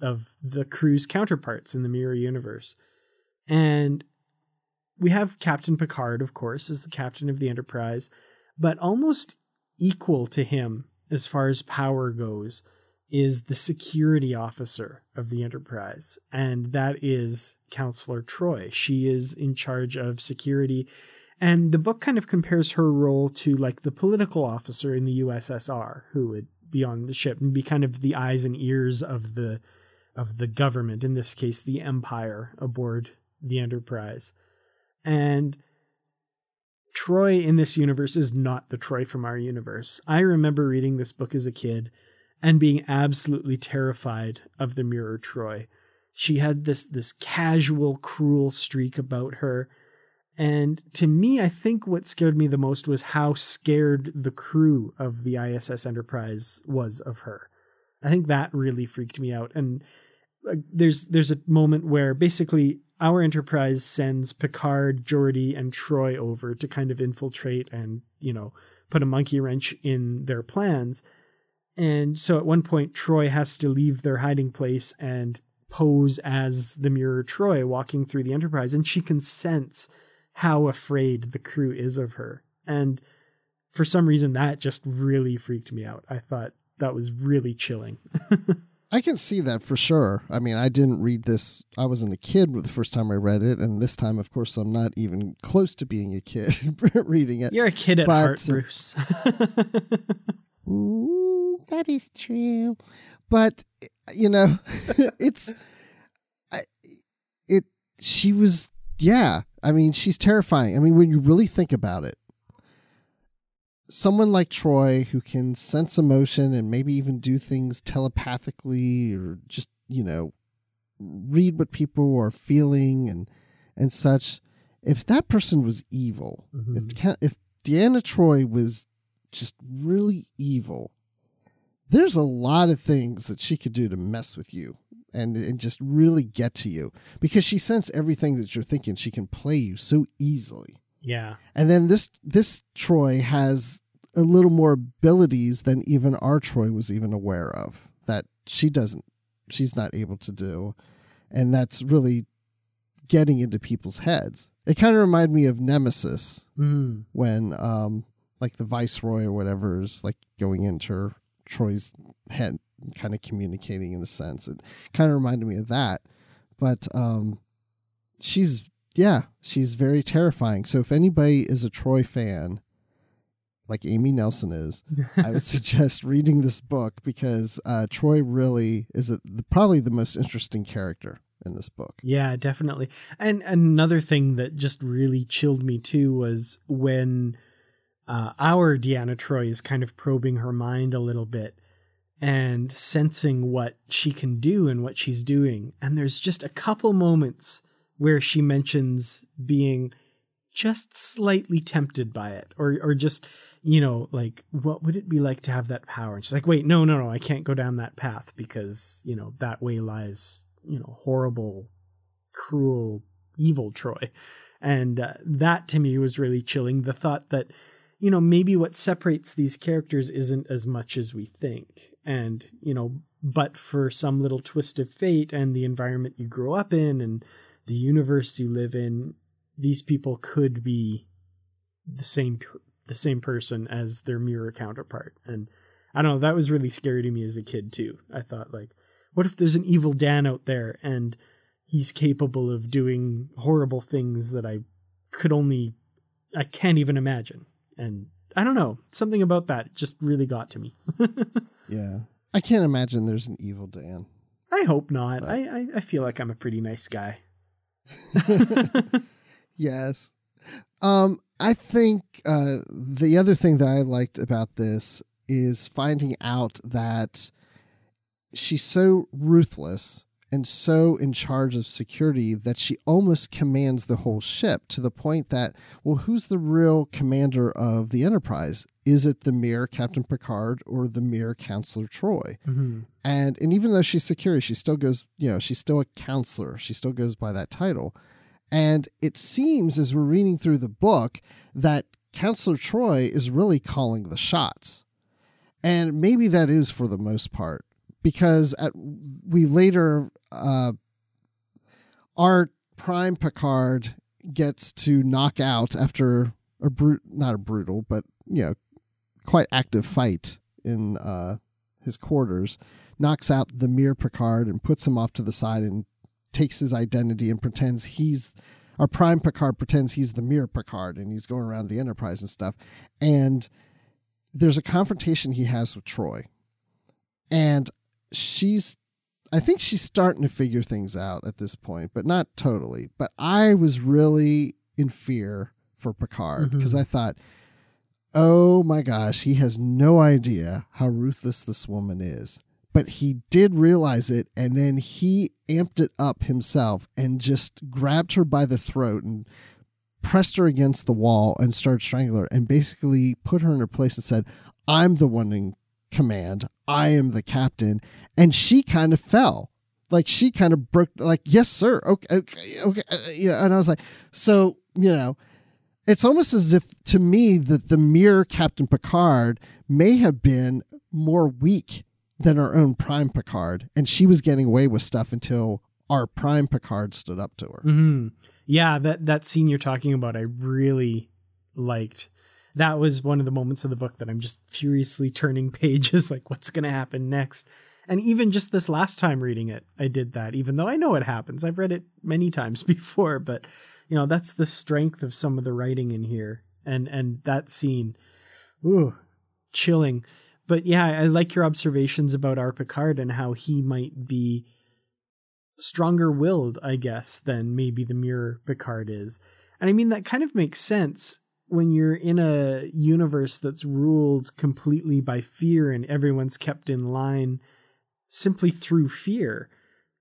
of the crew's counterparts in the mirror universe, and we have Captain Picard, of course, as the captain of the Enterprise, but almost equal to him as far as power goes is the security officer of the Enterprise, and that is Counselor Troi. She is in charge of security, and the book kind of compares her role to like the political officer in the USSR who would be on the ship and be kind of the eyes and ears of the of the government, in this case the Empire aboard the Enterprise. And Troi in this universe is not the Troi from our universe. I remember reading this book as a kid and being absolutely terrified of the mirror Troi. She had this this casual, cruel streak about her. And to me, I think what scared me the most was how scared the crew of the ISS Enterprise was of her. I think that really freaked me out. And there's there's a moment where basically our Enterprise sends Picard, Geordi, and Troi over to kind of infiltrate and you know put a monkey wrench in their plans and so at one point, Troi has to leave their hiding place and pose as the mirror Troi walking through the Enterprise, and she can sense how afraid the crew is of her. And for some reason, that just really freaked me out. I thought that was really chilling. I can see that for sure. I mean, I didn't read this. I wasn't a kid the first time I read it, and this time, of course, I'm not even close to being a kid reading it. You're a kid at But- heart, uh, Bruce. Ooh, that is true. But you know, it's I, it. She was, yeah. I mean, she's terrifying. I mean, when you really think about it, someone like Troi who can sense emotion and maybe even do things telepathically or just you know read what people are feeling and and such. If that person was evil, mm-hmm. if Ca- if Deanna Troi was just really evil, there's a lot of things that she could do to mess with you and and just really get to you because she senses everything that you're thinking. She can play you so easily. Yeah. And then this this Troi has a little more abilities than even our Troi was even aware of that she doesn't she's not able to do. And that's really getting into people's heads. It kind of reminded me of Nemesis Mm. when um like the viceroy or whatever is like going into Troi's head kind of communicating in a sense. It kind of reminded me of that. But um she's yeah, she's very terrifying. So if anybody is a Troi fan, like Amy Nelson is, I would suggest reading this book because uh, Troi really is a, probably the most interesting character in this book. Yeah, definitely. And another thing that just really chilled me too was when uh, our Deanna Troi is kind of probing her mind a little bit and sensing what she can do and what she's doing. And there's just a couple moments where she mentions being just slightly tempted by it or or just you know like what would it be like to have that power? And she's like wait no no no I can't go down that path because you know that way lies you know horrible cruel evil Troi. And uh, that to me was really chilling. The thought that you know maybe what separates these characters isn't as much as we think. And you know but for some little twist of fate and the environment you grow up in and the universe you live in these people could be the same the same person as their mirror counterpart. And i don't know that was really scary to me as a kid too. I thought like what if there's an evil dan out there and he's capable of doing horrible things that i could only i can't even imagine. And i don't know something about that just really got to me. Yeah. I can't imagine there's an evil Dan. i hope not. But- I, I i feel like i'm a pretty nice guy yes. Um, I think uh, the other thing that I liked about this is finding out that she's so ruthless and so in charge of security that she almost commands the whole ship to the point that, well, who's the real commander of the Enterprise? Is it the mere Captain Picard or the mere Counselor Troi? mm-hmm. and and even though she's security she still goes you know she's still a counselor she still goes by that title and it seems as we're reading through the book that counselor troi is really calling the shots and maybe that is for the most part because at we later uh our prime picard gets to knock out after a brute not a brutal but you know quite active fight in uh his quarters knocks out the mere Picard and puts him off to the side and takes his identity and pretends he's our prime Picard pretends he's the mere Picard and he's going around the Enterprise and stuff. And there's a confrontation he has with Troi. And she's I think she's starting to figure things out at this point, but not totally. But I was really in fear for Picard Mhm. because I thought, oh my gosh, he has no idea how ruthless this woman is. But he did realize it, and then he amped it up himself and just grabbed her by the throat and pressed her against the wall and started strangling her and basically put her in her place and said, I'm the one in command. I am the captain. And she kind of fell. Like she kind of broke, like, yes, sir. Okay. Okay. okay. Uh, you know, and I was like, so, you know, it's almost as if to me that the mere Captain Picard may have been more weak than our own Prime Picard, and she was getting away with stuff until our Prime Picard stood up to her. Mm-hmm. Yeah, that that scene you're talking about, I really liked. That was one of the moments of the book that I'm just furiously turning pages, like what's going to happen next. And even just this last time reading it, I did that, even though I know it happens. I've read it many times before, but you know that's the strength of some of the writing in here, and and that scene, ooh, chilling. But yeah, I like your observations about our Picard and how he might be stronger willed, I guess, than maybe the mirror Picard is. And I mean, that kind of makes sense when you're in a universe that's ruled completely by fear and everyone's kept in line simply through fear.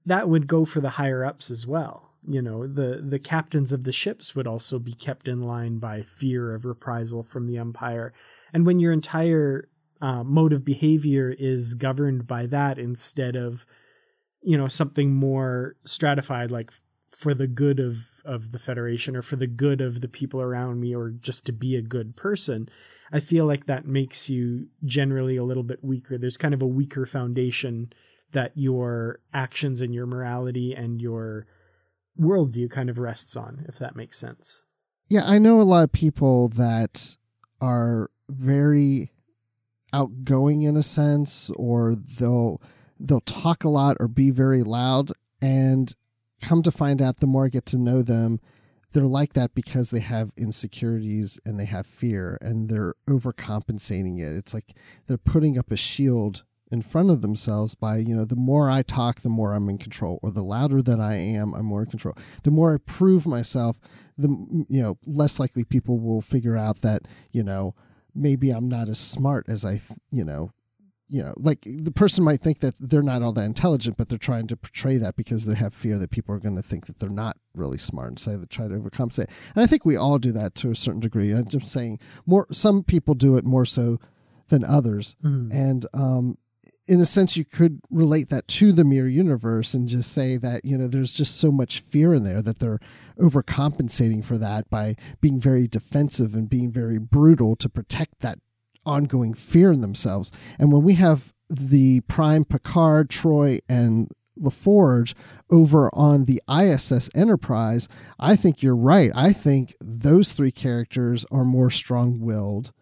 That would go for the higher ups as well. You know, the, the captains of the ships would also be kept in line by fear of reprisal from the Empire. And when your entire uh, mode of behavior is governed by that instead of you know something more stratified like for the good of of the federation or for the good of the people around me or just to be a good person i feel like that makes you generally a little bit weaker. There's kind of a weaker foundation that your actions and your morality and your worldview kind of rests on if that makes sense. Yeah i know a lot of people that are very outgoing in a sense or they'll they'll talk a lot or be very loud and come to find out the more I get to know them they're like that because they have insecurities and they have fear and they're overcompensating it. It's like they're putting up a shield in front of themselves by you know the more I talk the more I'm in control or the louder that I am I'm more in control. The more I prove myself the you know less likely people will figure out that you know maybe I'm not as smart as I, you know, you know, like the person might think that they're not all that intelligent, but they're trying to portray that because they have fear that people are going to think that they're not really smart, and so they try to overcompensate. And I think we all do that to a certain degree. I'm just saying more. Some people do it more so than others, mm. and um, in a sense, you could relate that to the mirror universe and just say that you know there's just so much fear in there that they're overcompensating for that by being very defensive and being very brutal to protect that ongoing fear in themselves. And when we have the Prime Picard, Troi, and LaForge over on the ISS Enterprise, I think you're right. I think those three characters are more strong willed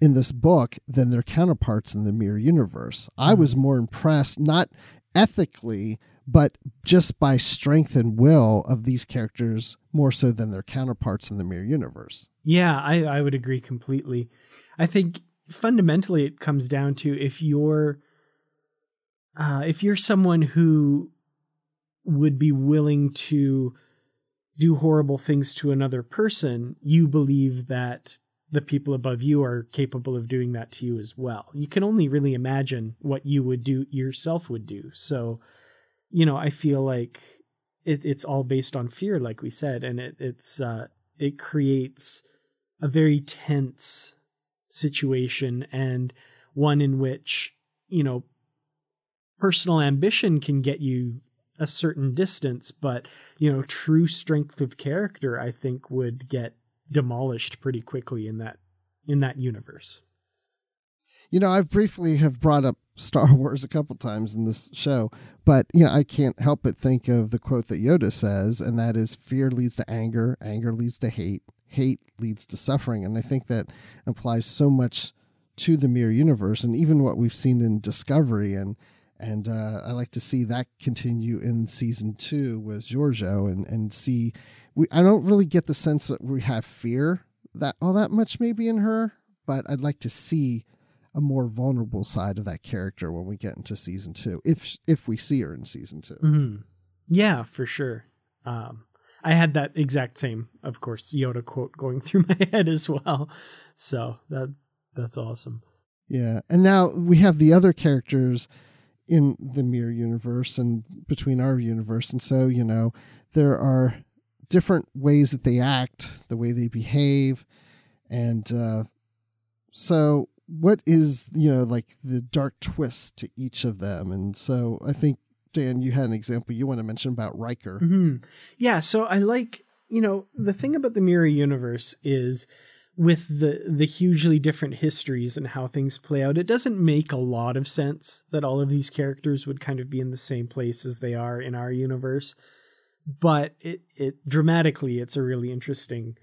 in this book than their counterparts in the mirror universe. I was mm-hmm. more impressed, not ethically, but just by strength and will of these characters more so than their counterparts in the mirror universe. Yeah, I, I would agree completely. I think fundamentally it comes down to if you're uh, if you're someone who would be willing to do horrible things to another person, you believe that the people above you are capable of doing that to you as well. You can only really imagine what you would do yourself would do. So you know, I feel like it, it's all based on fear, like we said, and it, it's uh, it creates a very tense situation and one in which you know personal ambition can get you a certain distance, but you know, true strength of character, I think, would get demolished pretty quickly in that in that universe. You know, I've briefly have brought up Star Wars a couple times in this show, but you know, I can't help but think of the quote that Yoda says, and that is fear leads to anger, anger leads to hate, hate leads to suffering. And I think that applies so much to the mirror universe and even what we've seen in Discovery and and uh, I like to see that continue in season two with Georgiou and and see we I don't really get the sense that we have fear that all that much maybe in her, but I'd like to see a more vulnerable side of that character when we get into season two, if if we see her in season 2 mm-hmm. Yeah, for sure. Um, I had that exact same, of course, Yoda quote going through my head as well. So that that's awesome. Yeah, and now we have the other characters in the mirror universe and between our universe, and so you know there are different ways that they act, the way they behave, and uh, so what is you know like the dark twist to each of them and so i think dan you had an example you want to mention about riker mm-hmm. yeah so i like you know, the thing about the Mirror Universe is with the the hugely different histories and how things play out, it doesn't make a lot of sense that all of these characters would kind of be in the same place as they are in our universe. But it it dramatically it's a really interesting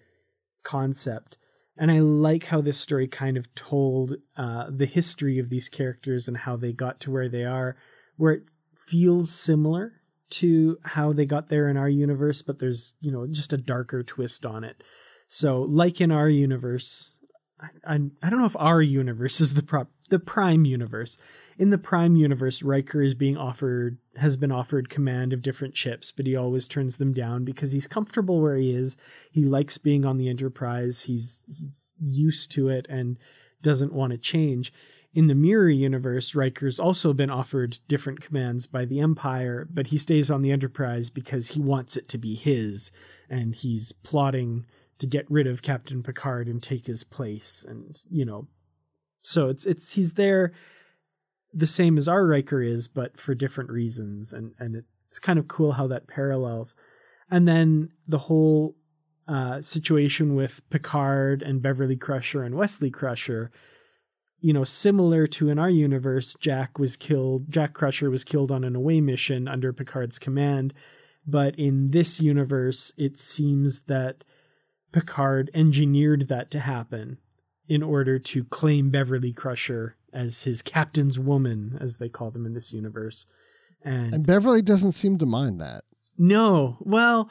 concept. And I like how this story kind of told uh, the history of these characters and how they got to where they are, where it feels similar to how they got there in our universe, but there's, you know, just a darker twist on it. So, like in our universe, I, I, I don't know if our universe is the prop the prime universe. In the prime universe, Riker is being offered has been offered command of different ships, but he always turns them down because he's comfortable where he is. He likes being on the Enterprise. He's he's used to it and doesn't want to change. In the Mirror universe, Riker's also been offered different commands by the Empire, but he stays on the Enterprise because he wants it to be his, and he's plotting to get rid of Captain Picard and take his place and you know. So it's it's he's there the same as our Riker is but for different reasons and and it's kind of cool how that parallels. And then the whole uh, situation with Picard and Beverly Crusher and Wesley Crusher you know similar to in our universe Jack was killed Jack Crusher was killed on an away mission under Picard's command but in this universe it seems that Picard engineered that to happen in order to claim Beverly Crusher as his captain's woman, as they call them in this universe. And, And Beverly doesn't seem to mind that. no, well,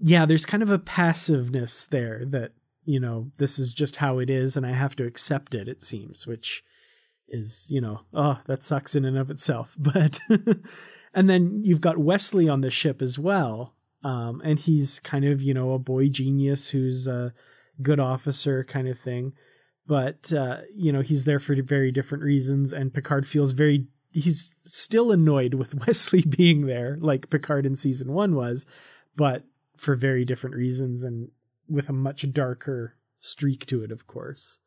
yeah, there's kind of a passiveness there that, you know, this is just how it is and I have to accept it, it seems, which is, you know, oh, that sucks in and of itself. But, and then you've got Wesley on the ship as well. Um, and he's kind of, you know, a boy genius who's a good officer kind of thing. But, uh, you know, he's there for very different reasons. And Picard feels very, he's still annoyed with Wesley being there, like Picard in season one was, but for very different reasons and with a much darker streak to it, of course.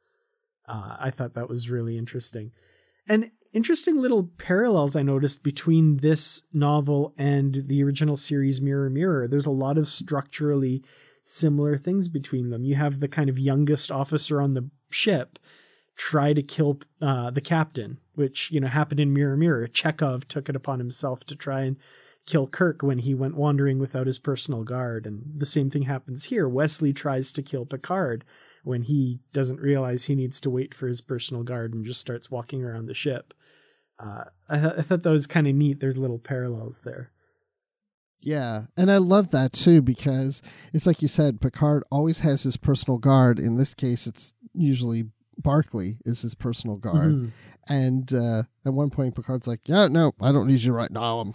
Uh, I thought that was really interesting. And interesting little parallels I noticed between this novel and the original series Mirror Mirror. There's a lot of structurally similar things between them. You have the kind of youngest officer on the ship try to kill uh, the captain, which you know happened in Mirror Mirror. Chekov took it upon himself to try and kill Kirk when he went wandering without his personal guard, and the same thing happens here. Wesley tries to kill Picard when he doesn't realize he needs to wait for his personal guard and just starts walking around the ship. Uh, I, th- I thought that was kind of neat. There's little parallels there. Yeah, and I love that too because it's like you said, Picard always has his personal guard. In this case, it's usually Barclay is his personal guard. Mhm. And uh, at one point, Picard's like, "Yeah, no, I don't need you right now. I'm,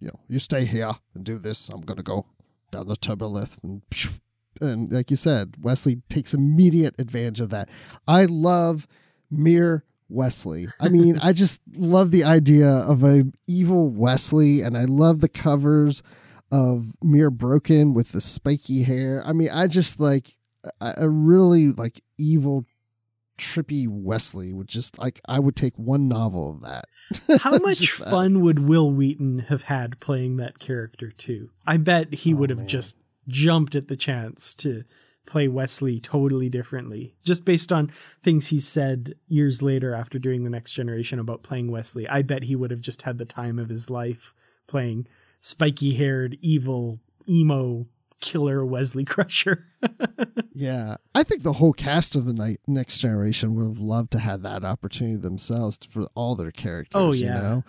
you know, you stay here and do this. I'm gonna go down the turbolift." And, and like you said, Wesley takes immediate advantage of that. I love Mere Wesley. I mean, I just love the idea of a evil Wesley, and I love the covers of Mirror Broken with the spiky hair. I mean, I just like a really like evil trippy Wesley would just like I would take one novel of that. How much fun would Wil Wheaton have had playing that character too? I bet he Oh, would have man. just jumped at the chance to play Wesley totally differently, just based on things he said years later after doing the Next Generation about playing Wesley. I bet he would have just had the time of his life playing spiky-haired, evil, emo killer Wesley Crusher. Yeah, I think the whole cast of the night next generation would have loved to have that opportunity themselves for all their characters. Oh, you yeah. know?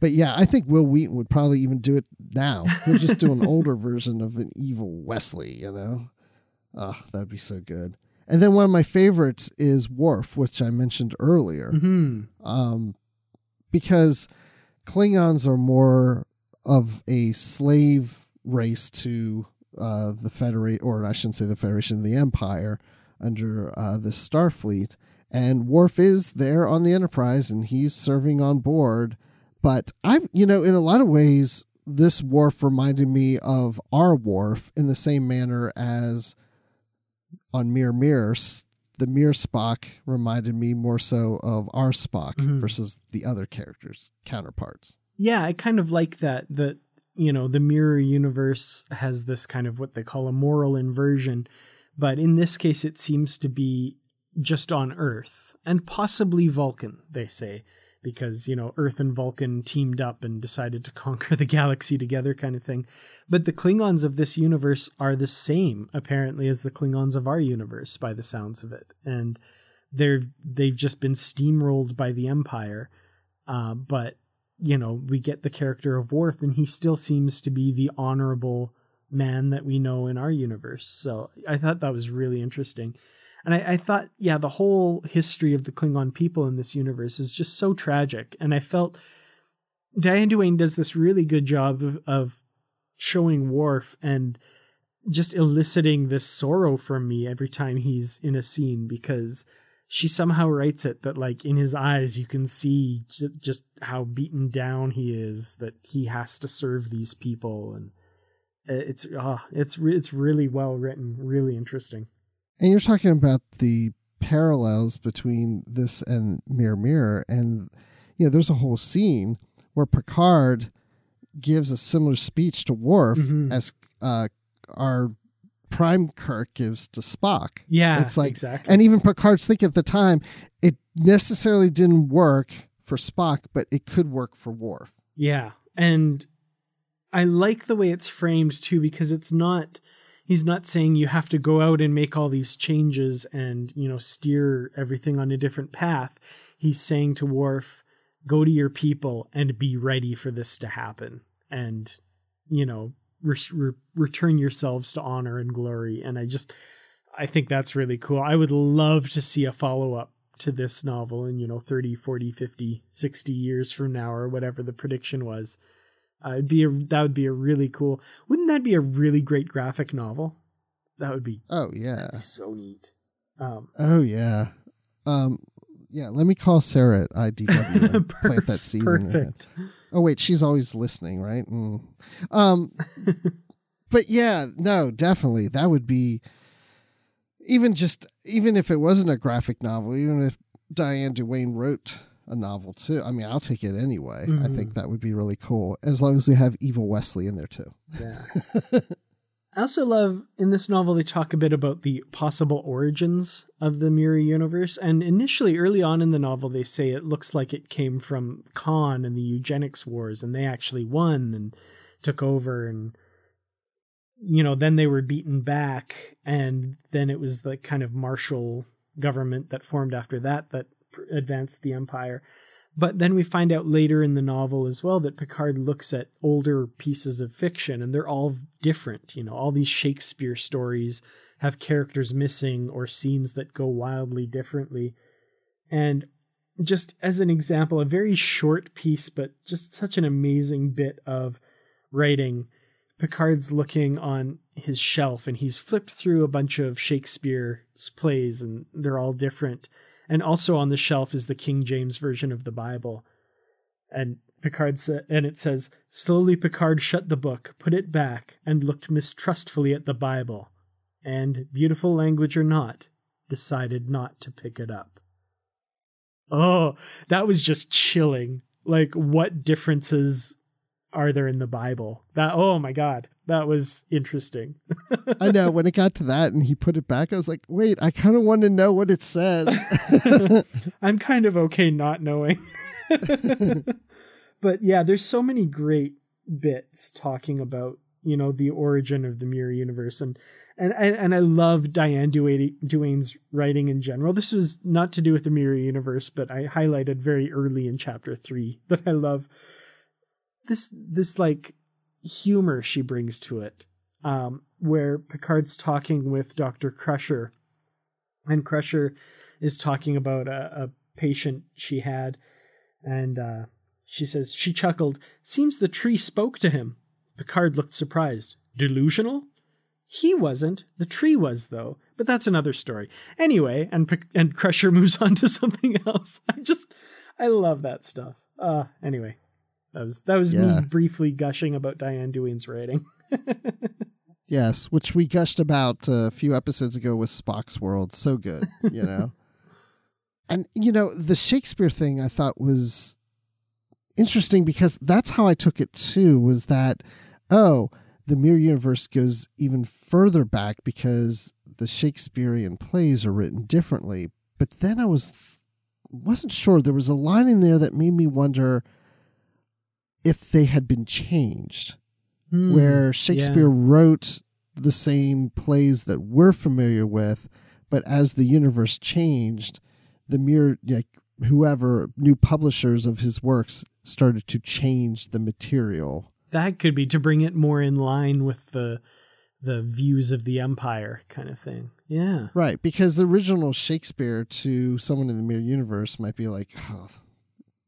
But yeah, I think Wil Wheaton would probably even do it now. He'll just do an older version of an evil Wesley. You know, oh, that'd be so good. And then one of my favorites is Worf, which I mentioned earlier. hmm um, because Klingons are more of a slave race to uh, the Federate, or I shouldn't say the Federation, the Empire under uh, the Starfleet. And Worf is there on the Enterprise, and he's serving on board. But I, you know, in a lot of ways, this Worf reminded me of our Worf in the same manner as on Mirror Mirror, S- the Mir Spock reminded me more so of our Spock Mhm. versus the other characters' counterparts. Yeah, I kind of like that. That you know, the mirror universe has this kind of what they call a moral inversion, but in this case, it seems to be just on Earth and possibly Vulcan, they say, because, you know, Earth and Vulcan teamed up and decided to conquer the galaxy together, kind of thing. But the Klingons of this universe are the same, apparently, as the Klingons of our universe, by the sounds of it. And they're they've just been steamrolled by the Empire. Uh, but you know, we get the character of Worf, and he still seems to be the honorable man that we know in our universe. So I thought that was really interesting. And I, I, thought, yeah, the whole history of the Klingon people in this universe is just so tragic. And I felt Diane Duane does this really good job of, of showing Worf and just eliciting this sorrow from me every time he's in a scene because she somehow writes it that like in his eyes you can see j- just how beaten down he is that he has to serve these people. And it's oh, it's it's really well written really interesting. And you're talking about the parallels between this and mirror mirror and you know there's a whole scene where picard gives a similar speech to Worf mm-hmm. as uh, our Prime Kirk gives to Spock. Yeah, it's like exactly. And even Picard's thinking at the time it necessarily didn't work for Spock, but it could work for Worf. Yeah, and I like the way it's framed too because it's not. He's not saying you have to go out and make all these changes and you know steer everything on a different path. He's saying to Worf, "Go to your people and be ready for this to happen." And you know re- re- return yourselves to honor and glory. And I just, I think that's really cool. I would love to see a follow up to this novel in, you know, 30, 40, 50, 60 years from now or whatever the prediction was. Uh, it'd be a, that would be a really cool. Wouldn't that be a really great graphic novel? That would be. Oh yeah. so neat. Um, oh yeah. Um, yeah. Let me call Sarah at IDW and plant that seed perfect. in her head. Oh wait, she's always listening, right? Mm. Um, but yeah, no, definitely that would be even just even if it wasn't a graphic novel, even if Diane Duane wrote a novel too. I mean, I'll take it anyway. Mm-hmm. I think that would be really cool as long as we have Evil Wesley in there too. Yeah. I also love in this novel they talk a bit about the possible origins of the Mirror universe. And initially, early on in the novel, they say it looks like it came from Khan and the eugenics wars, and they actually won and took over. And, you know, then they were beaten back. And then it was the kind of martial government that formed after that that advanced the empire. But then we find out later in the novel as well that Picard looks at older pieces of fiction and they're all different. You know, all these Shakespeare stories have characters missing or scenes that go wildly differently. And just as an example, a very short piece, but just such an amazing bit of writing. Picard's looking on his shelf and he's flipped through a bunch of Shakespeare's plays and they're all different and also on the shelf is the King James version of the Bible. And Picard sa- and it says, slowly Picard shut the book, put it back, and looked mistrustfully at the Bible, and, beautiful language or not, decided not to pick it up. Oh, that was just chilling. Like, what differences are there in the Bible? That oh my god, that was interesting. I know when it got to that and he put it back, I was like, wait, I kind of want to know what it says. I'm kind of okay not knowing. but yeah, there's so many great bits talking about you know the origin of the mirror universe and and and, and I love Diane Duane's writing in general. This was not to do with the mirror universe, but I highlighted very early in chapter three that I love this this like humor she brings to it, um, where Picard's talking with Doctor Crusher, and Crusher is talking about a, a patient she had, and uh, she says she chuckled. Seems the tree spoke to him. Picard looked surprised. Delusional? He wasn't. The tree was, though. But that's another story. Anyway, and and Crusher moves on to something else. I just, I love that stuff. Uh, anyway, that was that was yeah. me briefly gushing about Diane Duane's writing. yes, which we gushed about a few episodes ago with Spock's World. So good, you know. and you know the Shakespeare thing I thought was interesting because that's how I took it too. Was that oh the mirror universe goes even further back because the Shakespearean plays are written differently. But then I was wasn't sure. There was a line in there that made me wonder if they had been changed, Hmm, where Shakespeare yeah. wrote the same plays that we're familiar with, but as the universe changed, the mirror like whoever new publishers of his works started to change the material. that could be to bring it more in line with the the views of the empire kind of thing. Yeah. Right, because the original Shakespeare to someone in the mirror universe might be like, oh,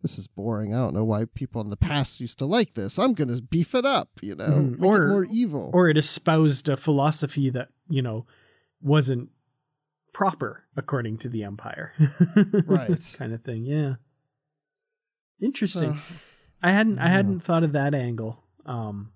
this is boring. I don't know why people in the past used to like this. I'm going to beef it up, you know, make Or- it more evil. Or it espoused a philosophy that, you know, wasn't proper according to the empire. Right. kind of thing. Yeah. Interesting. So, I hadn't I hadn't thought of that angle. Um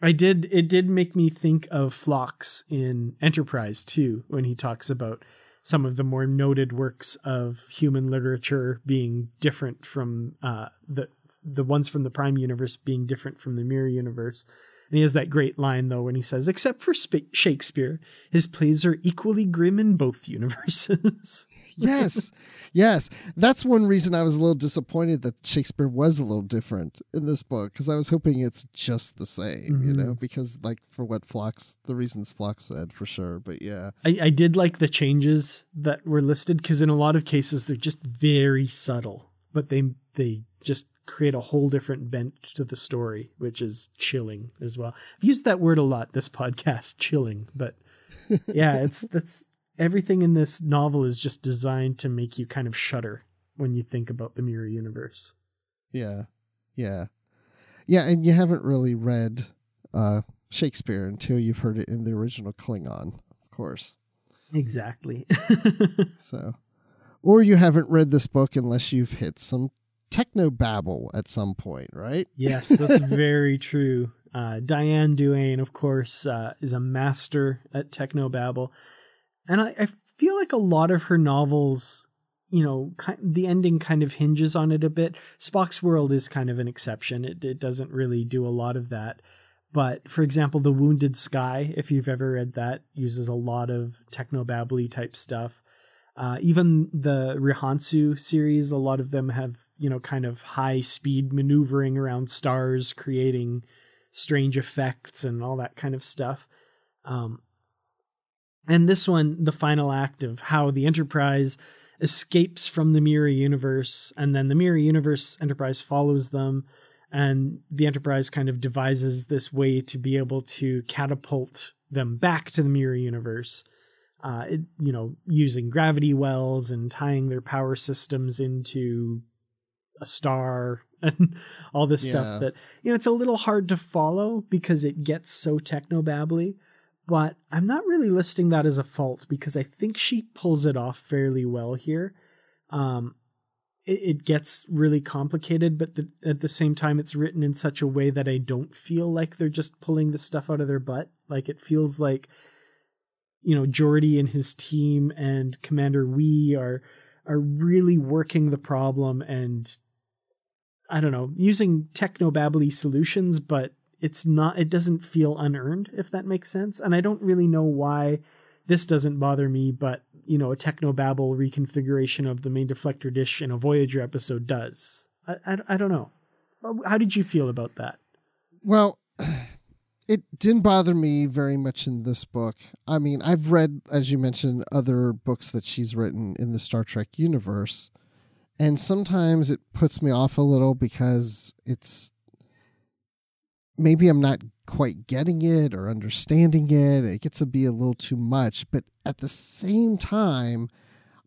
I did it did make me think of Phlox in Enterprise too, when he talks about some of the more noted works of human literature being different from uh the the ones from the Prime universe being different from the Mirror universe. And he has that great line though when he says, "Except for Sp- Shakespeare, his plays are equally grim in both universes." yes, yes. That's one reason I was a little disappointed that Shakespeare was a little different in this book because I was hoping it's just the same, you Mhm. know, because like for what Phlox, the reasons Phlox said for sure. But yeah, I, I did like the changes that were listed because in a lot of cases they're just very subtle, but they they just create a whole different bent to the story, which is chilling as well. I've used that word a lot this podcast, chilling, but yeah, it's that's everything in this novel is just designed to make you kind of shudder when you think about the mirror universe. yeah, yeah, yeah. And you haven't really read uh, Shakespeare until you've heard it in the original Klingon, of course. Exactly. So, or you haven't read this book unless you've hit some techno babble at some point, right? Yes, that's very true. Uh, Diane Duane, of course, uh, is a master at technobabble, and I, I feel like a lot of her novels, you know, ki- the ending kind of hinges on it a bit. Spock's World is kind of an exception; it, it doesn't really do a lot of that. But for example, The Wounded Sky, if you've ever read that, uses a lot of technobabbly type stuff. Uh, even the Rihannsu series, a lot of them have, you know, kind of high speed maneuvering around stars, creating strange effects and all that kind of stuff. Um, and this one, the final act of how the Enterprise escapes from the Mirror Universe, and then the Mirror Universe Enterprise follows them, and the Enterprise kind of devises this way to be able to catapult them back to the Mirror Universe uh, it, you know, using gravity wells and tying their power systems into a star and all this Yeah. stuff that, you know, it's a little hard to follow because it gets so technobabbly. But I'm not really listing that as a fault because I think she pulls it off fairly well here. Um, it, it gets really complicated, but the, at the same time, it's written in such a way that I don't feel like they're just pulling the stuff out of their butt. Like it feels like you know Geordi and his team and Commander Hwii are are really working the problem and I don't know using technobabbly solutions, but it's not it doesn't feel unearned if that makes sense. And I don't really know why this doesn't bother me, but you know a technobabble reconfiguration of the main deflector dish in a Voyager episode does. I, I, I don't know. How did you feel about that? Well, it didn't bother me very much in this book. I mean, I've read, as you mentioned, other books that she's written in the Star Trek universe, and sometimes it puts me off a little because it's maybe I'm not quite getting it or understanding it. It gets to be a little too much, but at the same time,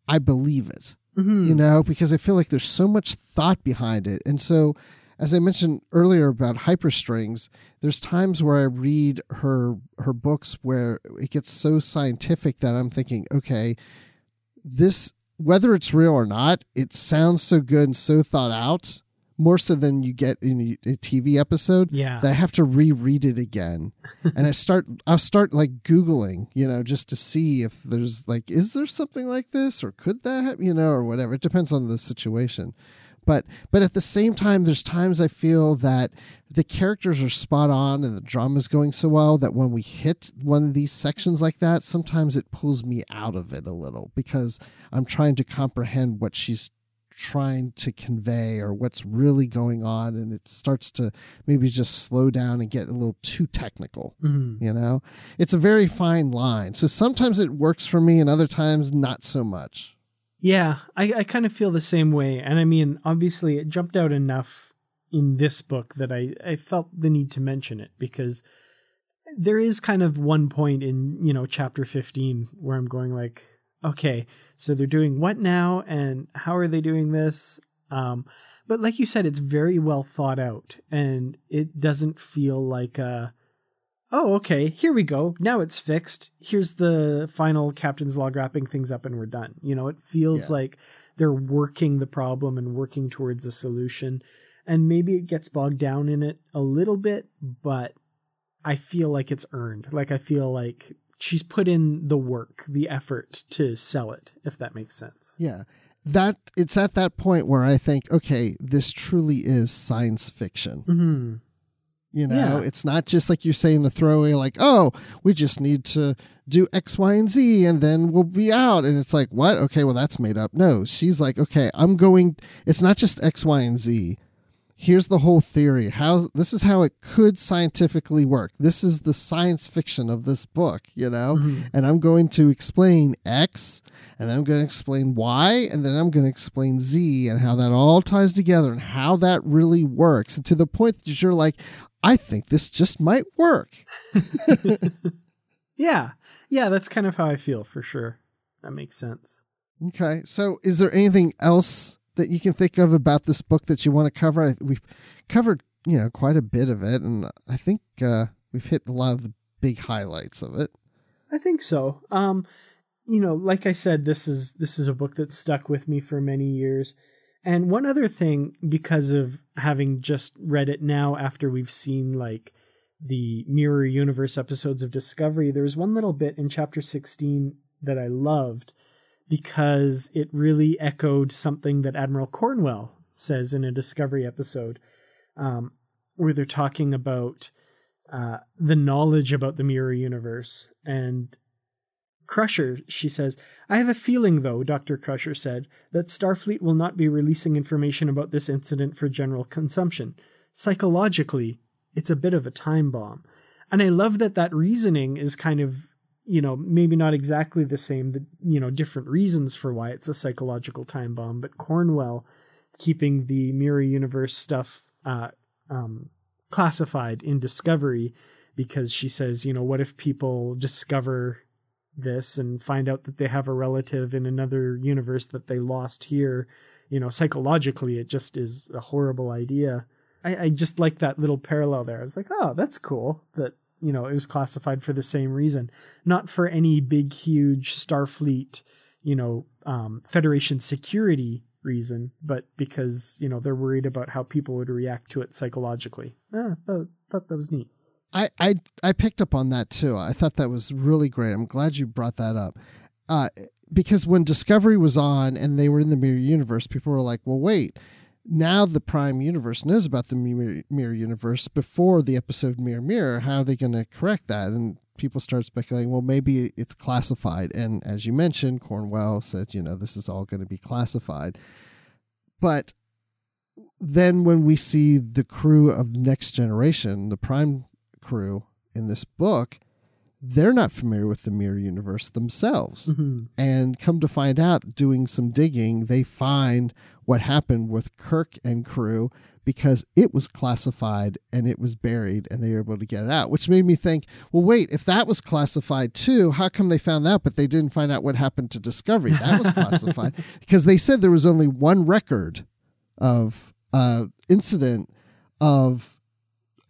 I believe it Mm-hmm. you know, because I feel like there's so much thought behind it. And so, as I mentioned earlier about hyperstrings, there's times where I read her her books where it gets so scientific that I'm thinking, okay, this whether it's real or not, it sounds so good and so thought out, more so than you get in a, TV episode Yeah. that I have to reread it again. and I start I'll start like googling, you know, just to see if there's like is there something like this or could that happen, you know, or whatever. It depends on the situation. But but at the same time there's times i feel that the characters are spot on and the drama's going so well that when we hit one of these sections like that sometimes it pulls me out of it a little because i'm trying to comprehend what she's trying to convey or what's really going on. And it starts to maybe just slow down and get a little too technical Mhm. you know? It's a very fine line. So sometimes it works for me and other times not so much Yeah, I, I kind of feel the same way. And I mean, obviously, it jumped out enough in this book that I, I felt the need to mention it because there is kind of one point in, you know, chapter 15 where I'm going like, okay, so they're doing what now and how are they doing this? Um, but like you said, it's very well thought out and it doesn't feel like a, oh, okay, here we go. Now it's fixed. Here's the final captain's log wrapping things up and we're done. You know, it feels Yeah. like they're working the problem and working towards a solution. And maybe it gets bogged down in it a little bit, but I feel like it's earned. Like I feel like she's put in the work, the effort to sell it, if that makes sense. Yeah. That it's at that point where I think, okay, this truly is science fiction. hmm You know, Yeah. it's not just like you're saying a throwaway, like, oh, we just need to do X, Y, and Z and then we'll be out. And it's like, what? Okay, well, that's made up. No, she's like, okay, I'm going, it's not just X, Y, and Z. Here's the whole theory. How this is how it could scientifically work. This is the science fiction of this book, you know? Mm-hmm. And I'm going to explain X, and then I'm going to explain Y, and then I'm going to explain Z and how that all ties together and how that really works. And to the point that you're like, I think this just might work. Yeah. Yeah, that's kind of how I feel for sure. That makes sense. Okay. So is there anything else that you can think of about this book that you want to cover? We've covered, you know, quite a bit of it, and I think uh, we've hit a lot of the big highlights of it. I think so. Um, you know, like I said, this is this is a book that stuck with me for many years. And one other thing, because of having just read it now after we've seen like the Mirror Universe episodes of Discovery, there was one little bit in chapter 16 that I loved because it really echoed something that Admiral Cornwell says in a Discovery episode, um, where they're talking about uh, the knowledge about the mirror universe. And Crusher, she says, I have a feeling, though, Dr. Crusher said, that Starfleet will not be releasing information about this incident for general consumption. Psychologically, it's a bit of a time bomb. And I love that that reasoning is kind of, you know, maybe not exactly the same, the, you know, different reasons for why it's a psychological time bomb, but Cornwell keeping the mirror universe stuff uh, um, classified in Discovery because she says, you know, what if people discover this and find out that they have a relative in another universe that they lost here? You know, psychologically, it just is a horrible idea. I, I just like that little parallel there. I was like, oh, that's cool that, you know, it was classified for the same reason, not for any big, huge Starfleet, you know, um, Federation security reason, but because you know they're worried about how people would react to it psychologically. Ah, thought that was neat. I, I I picked up on that too. I thought that was really great. I'm glad you brought that up. Uh, because when Discovery was on and they were in the mirror universe, people were like, "Well, wait, now the Prime Universe knows about the mirror, mirror universe before the episode Mirror Mirror. How are they going to correct that?" And people start speculating, well, maybe it's classified. And as you mentioned, Cornwell said, you know, this is all going to be classified. But then when we see the crew of Next Generation, the Prime crew in this book, they're not familiar with the mirror universe themselves. Mm-hmm. And come to find out, doing some digging, they find what happened with Kirk and crew because it was classified and it was buried and they were able to get it out, which made me think, well, wait, if that was classified too, how come they found that, but they didn't find out what happened to Discovery? That was classified because they said there was only one record of uh, incident of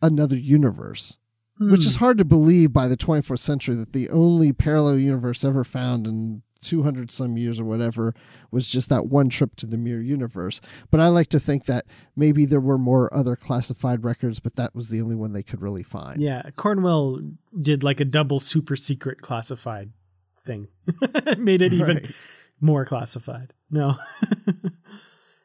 another universe which is hard to believe by the 24th century that the only parallel universe ever found in 200 some years or whatever was just that one trip to the mirror universe. But I like to think that maybe there were more other classified records, but that was the only one they could really find. Yeah, Cornwell did like a double super secret classified thing. Made it even Right. more classified. No.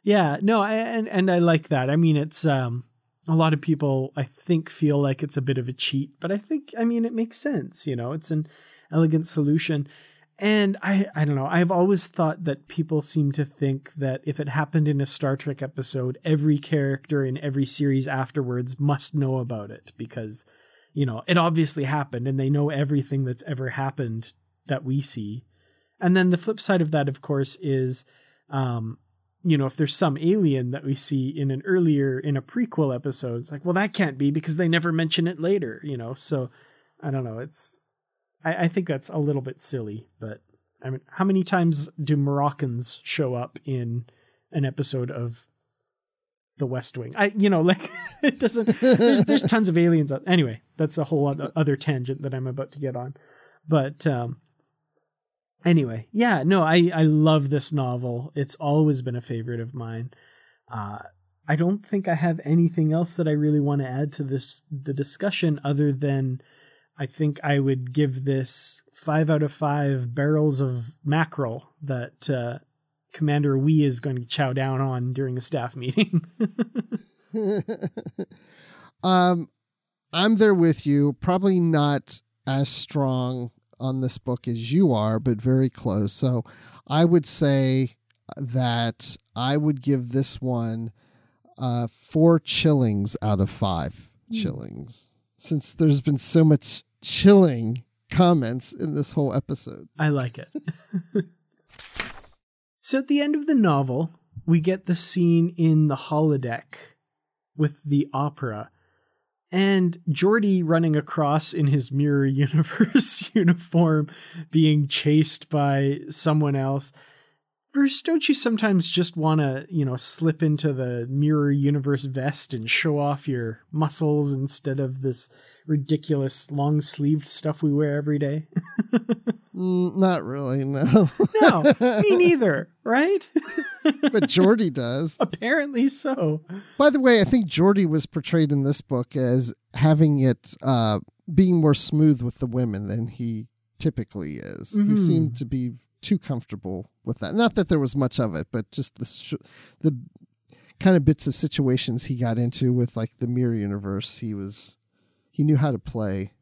Yeah, no, I, and and I like that. I mean, it's um a lot of people I think feel like it's a bit of a cheat, but I think I mean it makes sense, you know. It's an elegant solution. And I I don't know, I've always thought that people seem to think that if it happened in a Star Trek episode, every character in every series afterwards must know about it because you know, it obviously happened and they know everything that's ever happened that we see. And then the flip side of that of course is um you know, if there's some alien that we see in an earlier in a prequel episode, it's like, well, that can't be because they never mention it later, you know. So I don't know. It's I, I think that's a little bit silly, but I mean, how many times do Moroccans show up in an episode of The West Wing? I, you know, like it doesn't. There's there's tons of aliens. Out, anyway, that's a whole other, other tangent that I'm about to get on, but um, anyway, yeah, no, I I love this novel. It's always been a favorite of mine. Uh, I don't think I have anything else that I really want to add to this the discussion other than I think I would give this five out of five barrels of mackerel that uh, Commander Hwii is going to chow down on during a staff meeting. um, I'm there with you. Probably not as strong on this book as you are, but very close. So I would say that I would give this one uh, four chillings out of five mm. chillings, since there's been so much chilling comments in this whole episode. I like it. so at the end of the novel, we get the scene in the holodeck with the opera and Geordi running across in his mirror universe uniform being chased by someone else. Bruce, don't you sometimes just want to, you know, slip into the mirror universe vest and show off your muscles instead of this ridiculous long sleeved stuff we wear every day? mm, not really, no. no, me neither, right? but Geordi does. Apparently so. By the way, I think Geordi was portrayed in this book as having it uh, being more smooth with the women than he typically is. Mm-hmm. He seemed to be too comfortable with that. Not that there was much of it, but just the sh- the kind of bits of situations he got into with like the mirror universe. He was he knew how to play,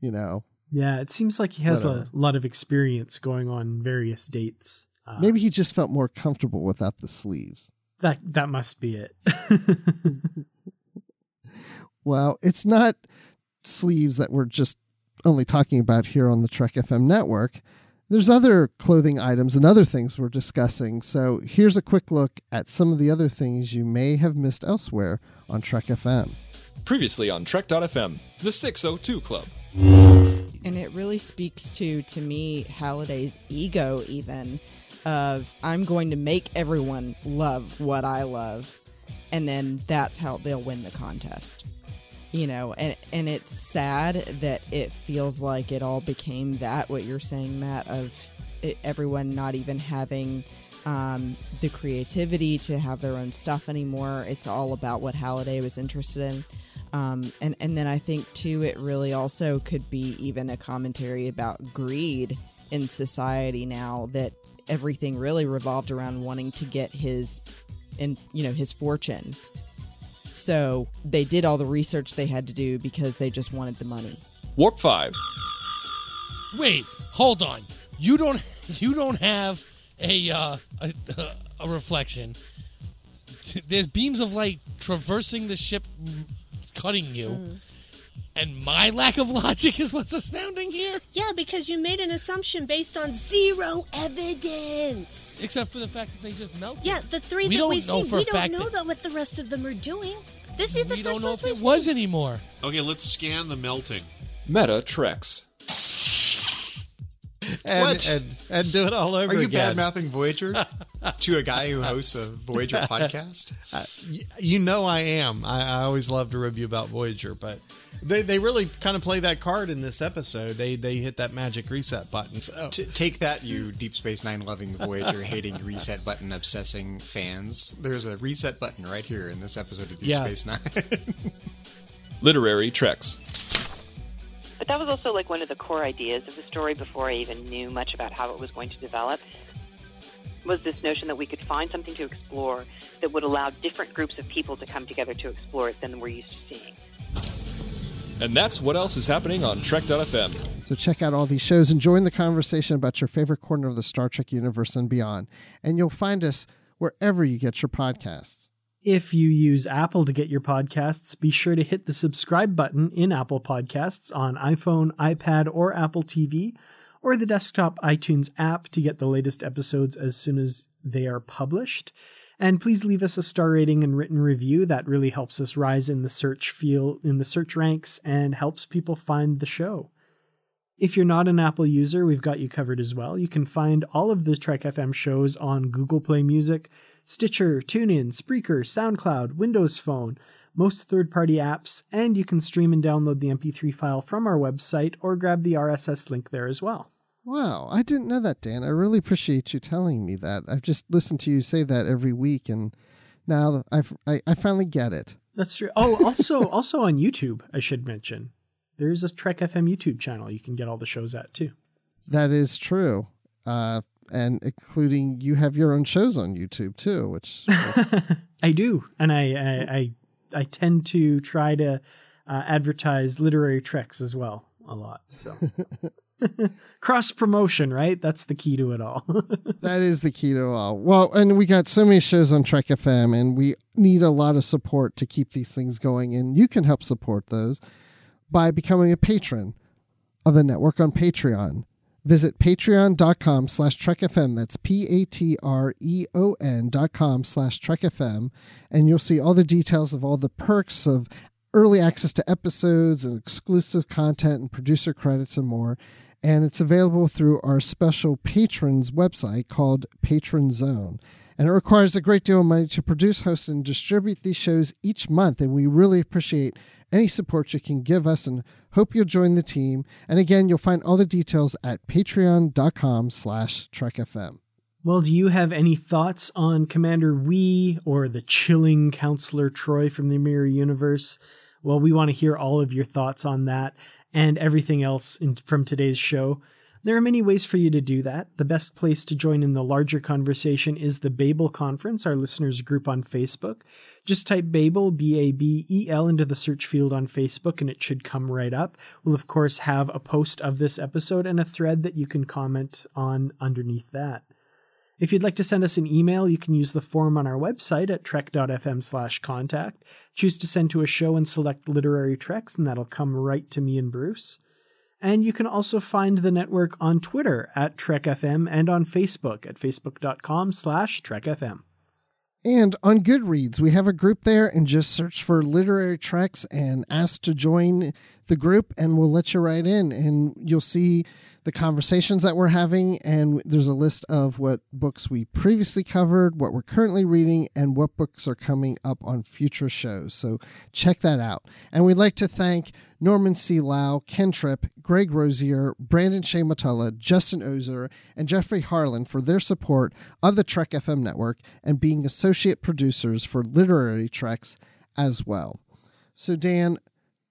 you know. Yeah, it seems like he has Whatever. a lot of experience going on various dates. Uh, Maybe he just felt more comfortable without the sleeves. That that must be it. well, it's not sleeves that we're just only talking about here on the Trek FM network. There's other clothing items and other things we're discussing. So here's a quick look at some of the other things you may have missed elsewhere on Trek FM. Previously on Trek.fm, the 602 Club. And it really speaks to, to me, Halliday's ego, even of I'm going to make everyone love what I love, and then that's how they'll win the contest. You know, and and it's sad that it feels like it all became that. What you're saying, Matt, of it, everyone not even having um, the creativity to have their own stuff anymore. It's all about what Halliday was interested in. Um, and and then I think too, it really also could be even a commentary about greed in society now that everything really revolved around wanting to get his, and you know, his fortune. So they did all the research they had to do because they just wanted the money. Warp five. Wait, hold on. You don't you don't have a uh, a, a reflection. There's beams of light traversing the ship cutting you. Mm. And my lack of logic is what's astounding here. Yeah, because you made an assumption based on zero evidence. Except for the fact that they just melted. Yeah, the three we that we've seen, we don't know that what the rest of them are doing. This is the we first don't know if it seen. was anymore. Okay, let's scan the melting. Meta Treks. And, what? And, and do it all over again. Are you bad mouthing Voyager to a guy who hosts a Voyager podcast? Uh, you know I am. I, I, always love to review about Voyager, but they, they really kind of play that card in this episode. They they hit that magic reset button. So. T- take that, you Deep Space Nine loving Voyager hating reset button obsessing fans. There's a reset button right here in this episode of Deep yeah. Space Nine. Literary Treks. But that was also like one of the core ideas of the story before I even knew much about how it was going to develop. was this notion that we could find something to explore that would allow different groups of people to come together to explore it than we're used to seeing. And that's what else is happening on Trek.fm. So check out all these shows and join the conversation about your favorite corner of the Star Trek universe and beyond. And you'll find us wherever you get your podcasts. If you use Apple to get your podcasts, be sure to hit the subscribe button in Apple Podcasts on iPhone, iPad, or Apple TV, or the desktop iTunes app to get the latest episodes as soon as they are published. And please leave us a star rating and written review. That really helps us rise in the search field in the search ranks and helps people find the show. If you're not an Apple user, we've got you covered as well. You can find all of the Trek FM shows on Google Play Music, Stitcher, TuneIn, Spreaker, SoundCloud, Windows Phone, most third party apps, and you can stream and download the MP3 file from our website or grab the RSS link there as well. Wow, I didn't know that, Dan. I really appreciate you telling me that. I've just listened to you say that every week, and now I've, I, I finally get it. That's true. Oh, also, also on YouTube, I should mention, there's a Trek FM YouTube channel you can get all the shows at too. That is true, uh, and including you have your own shows on YouTube too, which I do, and I, I, I, I tend to try to uh, advertise literary treks as well a lot. So. cross promotion, right? That's the key to it all. that is the key to it all. Well, and we got so many shows on Trek FM, and we need a lot of support to keep these things going. And you can help support those by becoming a patron of the network on Patreon. Visit patreon.com slash trekfm. That's P-A-T-R-E-O-N dot com slash trekfm. And you'll see all the details of all the perks of early access to episodes and exclusive content and producer credits and more and it's available through our special patrons website called Patron Zone. And it requires a great deal of money to produce, host, and distribute these shows each month. And we really appreciate any support you can give us and hope you'll join the team. And again, you'll find all the details at patreon.com slash trekfm. Well, do you have any thoughts on Commander Hwii or the chilling Counselor Troi from the Mirror Universe? Well, we want to hear all of your thoughts on that and everything else in, from today's show. There are many ways for you to do that. The best place to join in the larger conversation is the Babel Conference, our listeners group on Facebook. Just type Babel, B A B E L, into the search field on Facebook and it should come right up. We'll, of course, have a post of this episode and a thread that you can comment on underneath that. If you'd like to send us an email, you can use the form on our website at trek.fm slash contact. Choose to send to a show and select literary treks, and that'll come right to me and Bruce. And you can also find the network on Twitter at TrekFM and on Facebook at facebook.com slash TrekFM. And on Goodreads, we have a group there and just search for literary treks and ask to join the group and we'll let you right in and you'll see the conversations that we're having, and there's a list of what books we previously covered, what we're currently reading, and what books are coming up on future shows. So check that out. And we'd like to thank Norman C. Lau, Ken Tripp, Greg Rosier, Brandon Shea Mutala, Justin Ozer, and Jeffrey Harlan for their support of the Trek FM network and being associate producers for Literary Treks as well. So, Dan,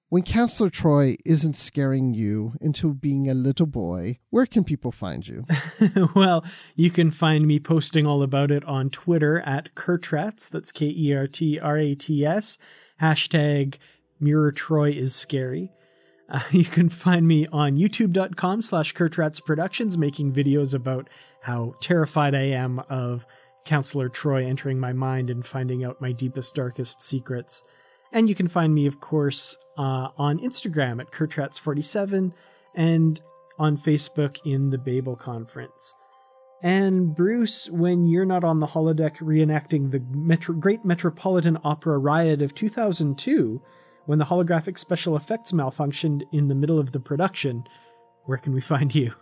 when Counselor Troi isn't scaring you into being a little boy, where can people find you? well, you can find me posting all about it on Twitter at Kertrats. That's K E R T R A T S. Hashtag Mirror Troi is scary. Uh, you can find me on youtube.com slash Kertrats Productions making videos about how terrified I am of Counselor Troi entering my mind and finding out my deepest, darkest secrets. And you can find me, of course, uh, on Instagram at Kertrats47 and on Facebook in the Babel Conference. And Bruce, when you're not on the holodeck reenacting the Metro- Great Metropolitan Opera riot of 2002, when the holographic special effects malfunctioned in the middle of the production, where can we find you?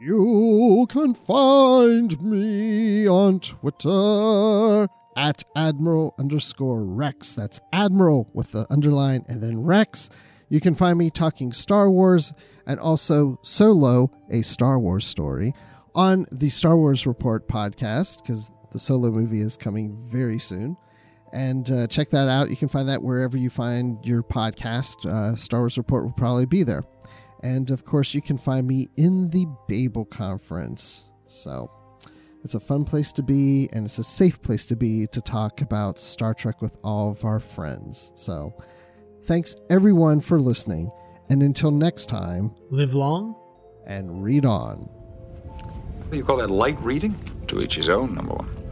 You can find me on Twitter at Admiral underscore Rex. That's Admiral with the underline and then Rex. You can find me talking Star Wars and also Solo, a Star Wars story, on the Star Wars Report podcast because the Solo movie is coming very soon. And uh, check that out. You can find that wherever you find your podcast. Uh, Star Wars Report will probably be there. And of course, you can find me in the Babel Conference. So it's a fun place to be, and it's a safe place to be to talk about Star Trek with all of our friends. So, thanks everyone for listening, and until next time, live long and read on. You call that light reading? To each his own, number one.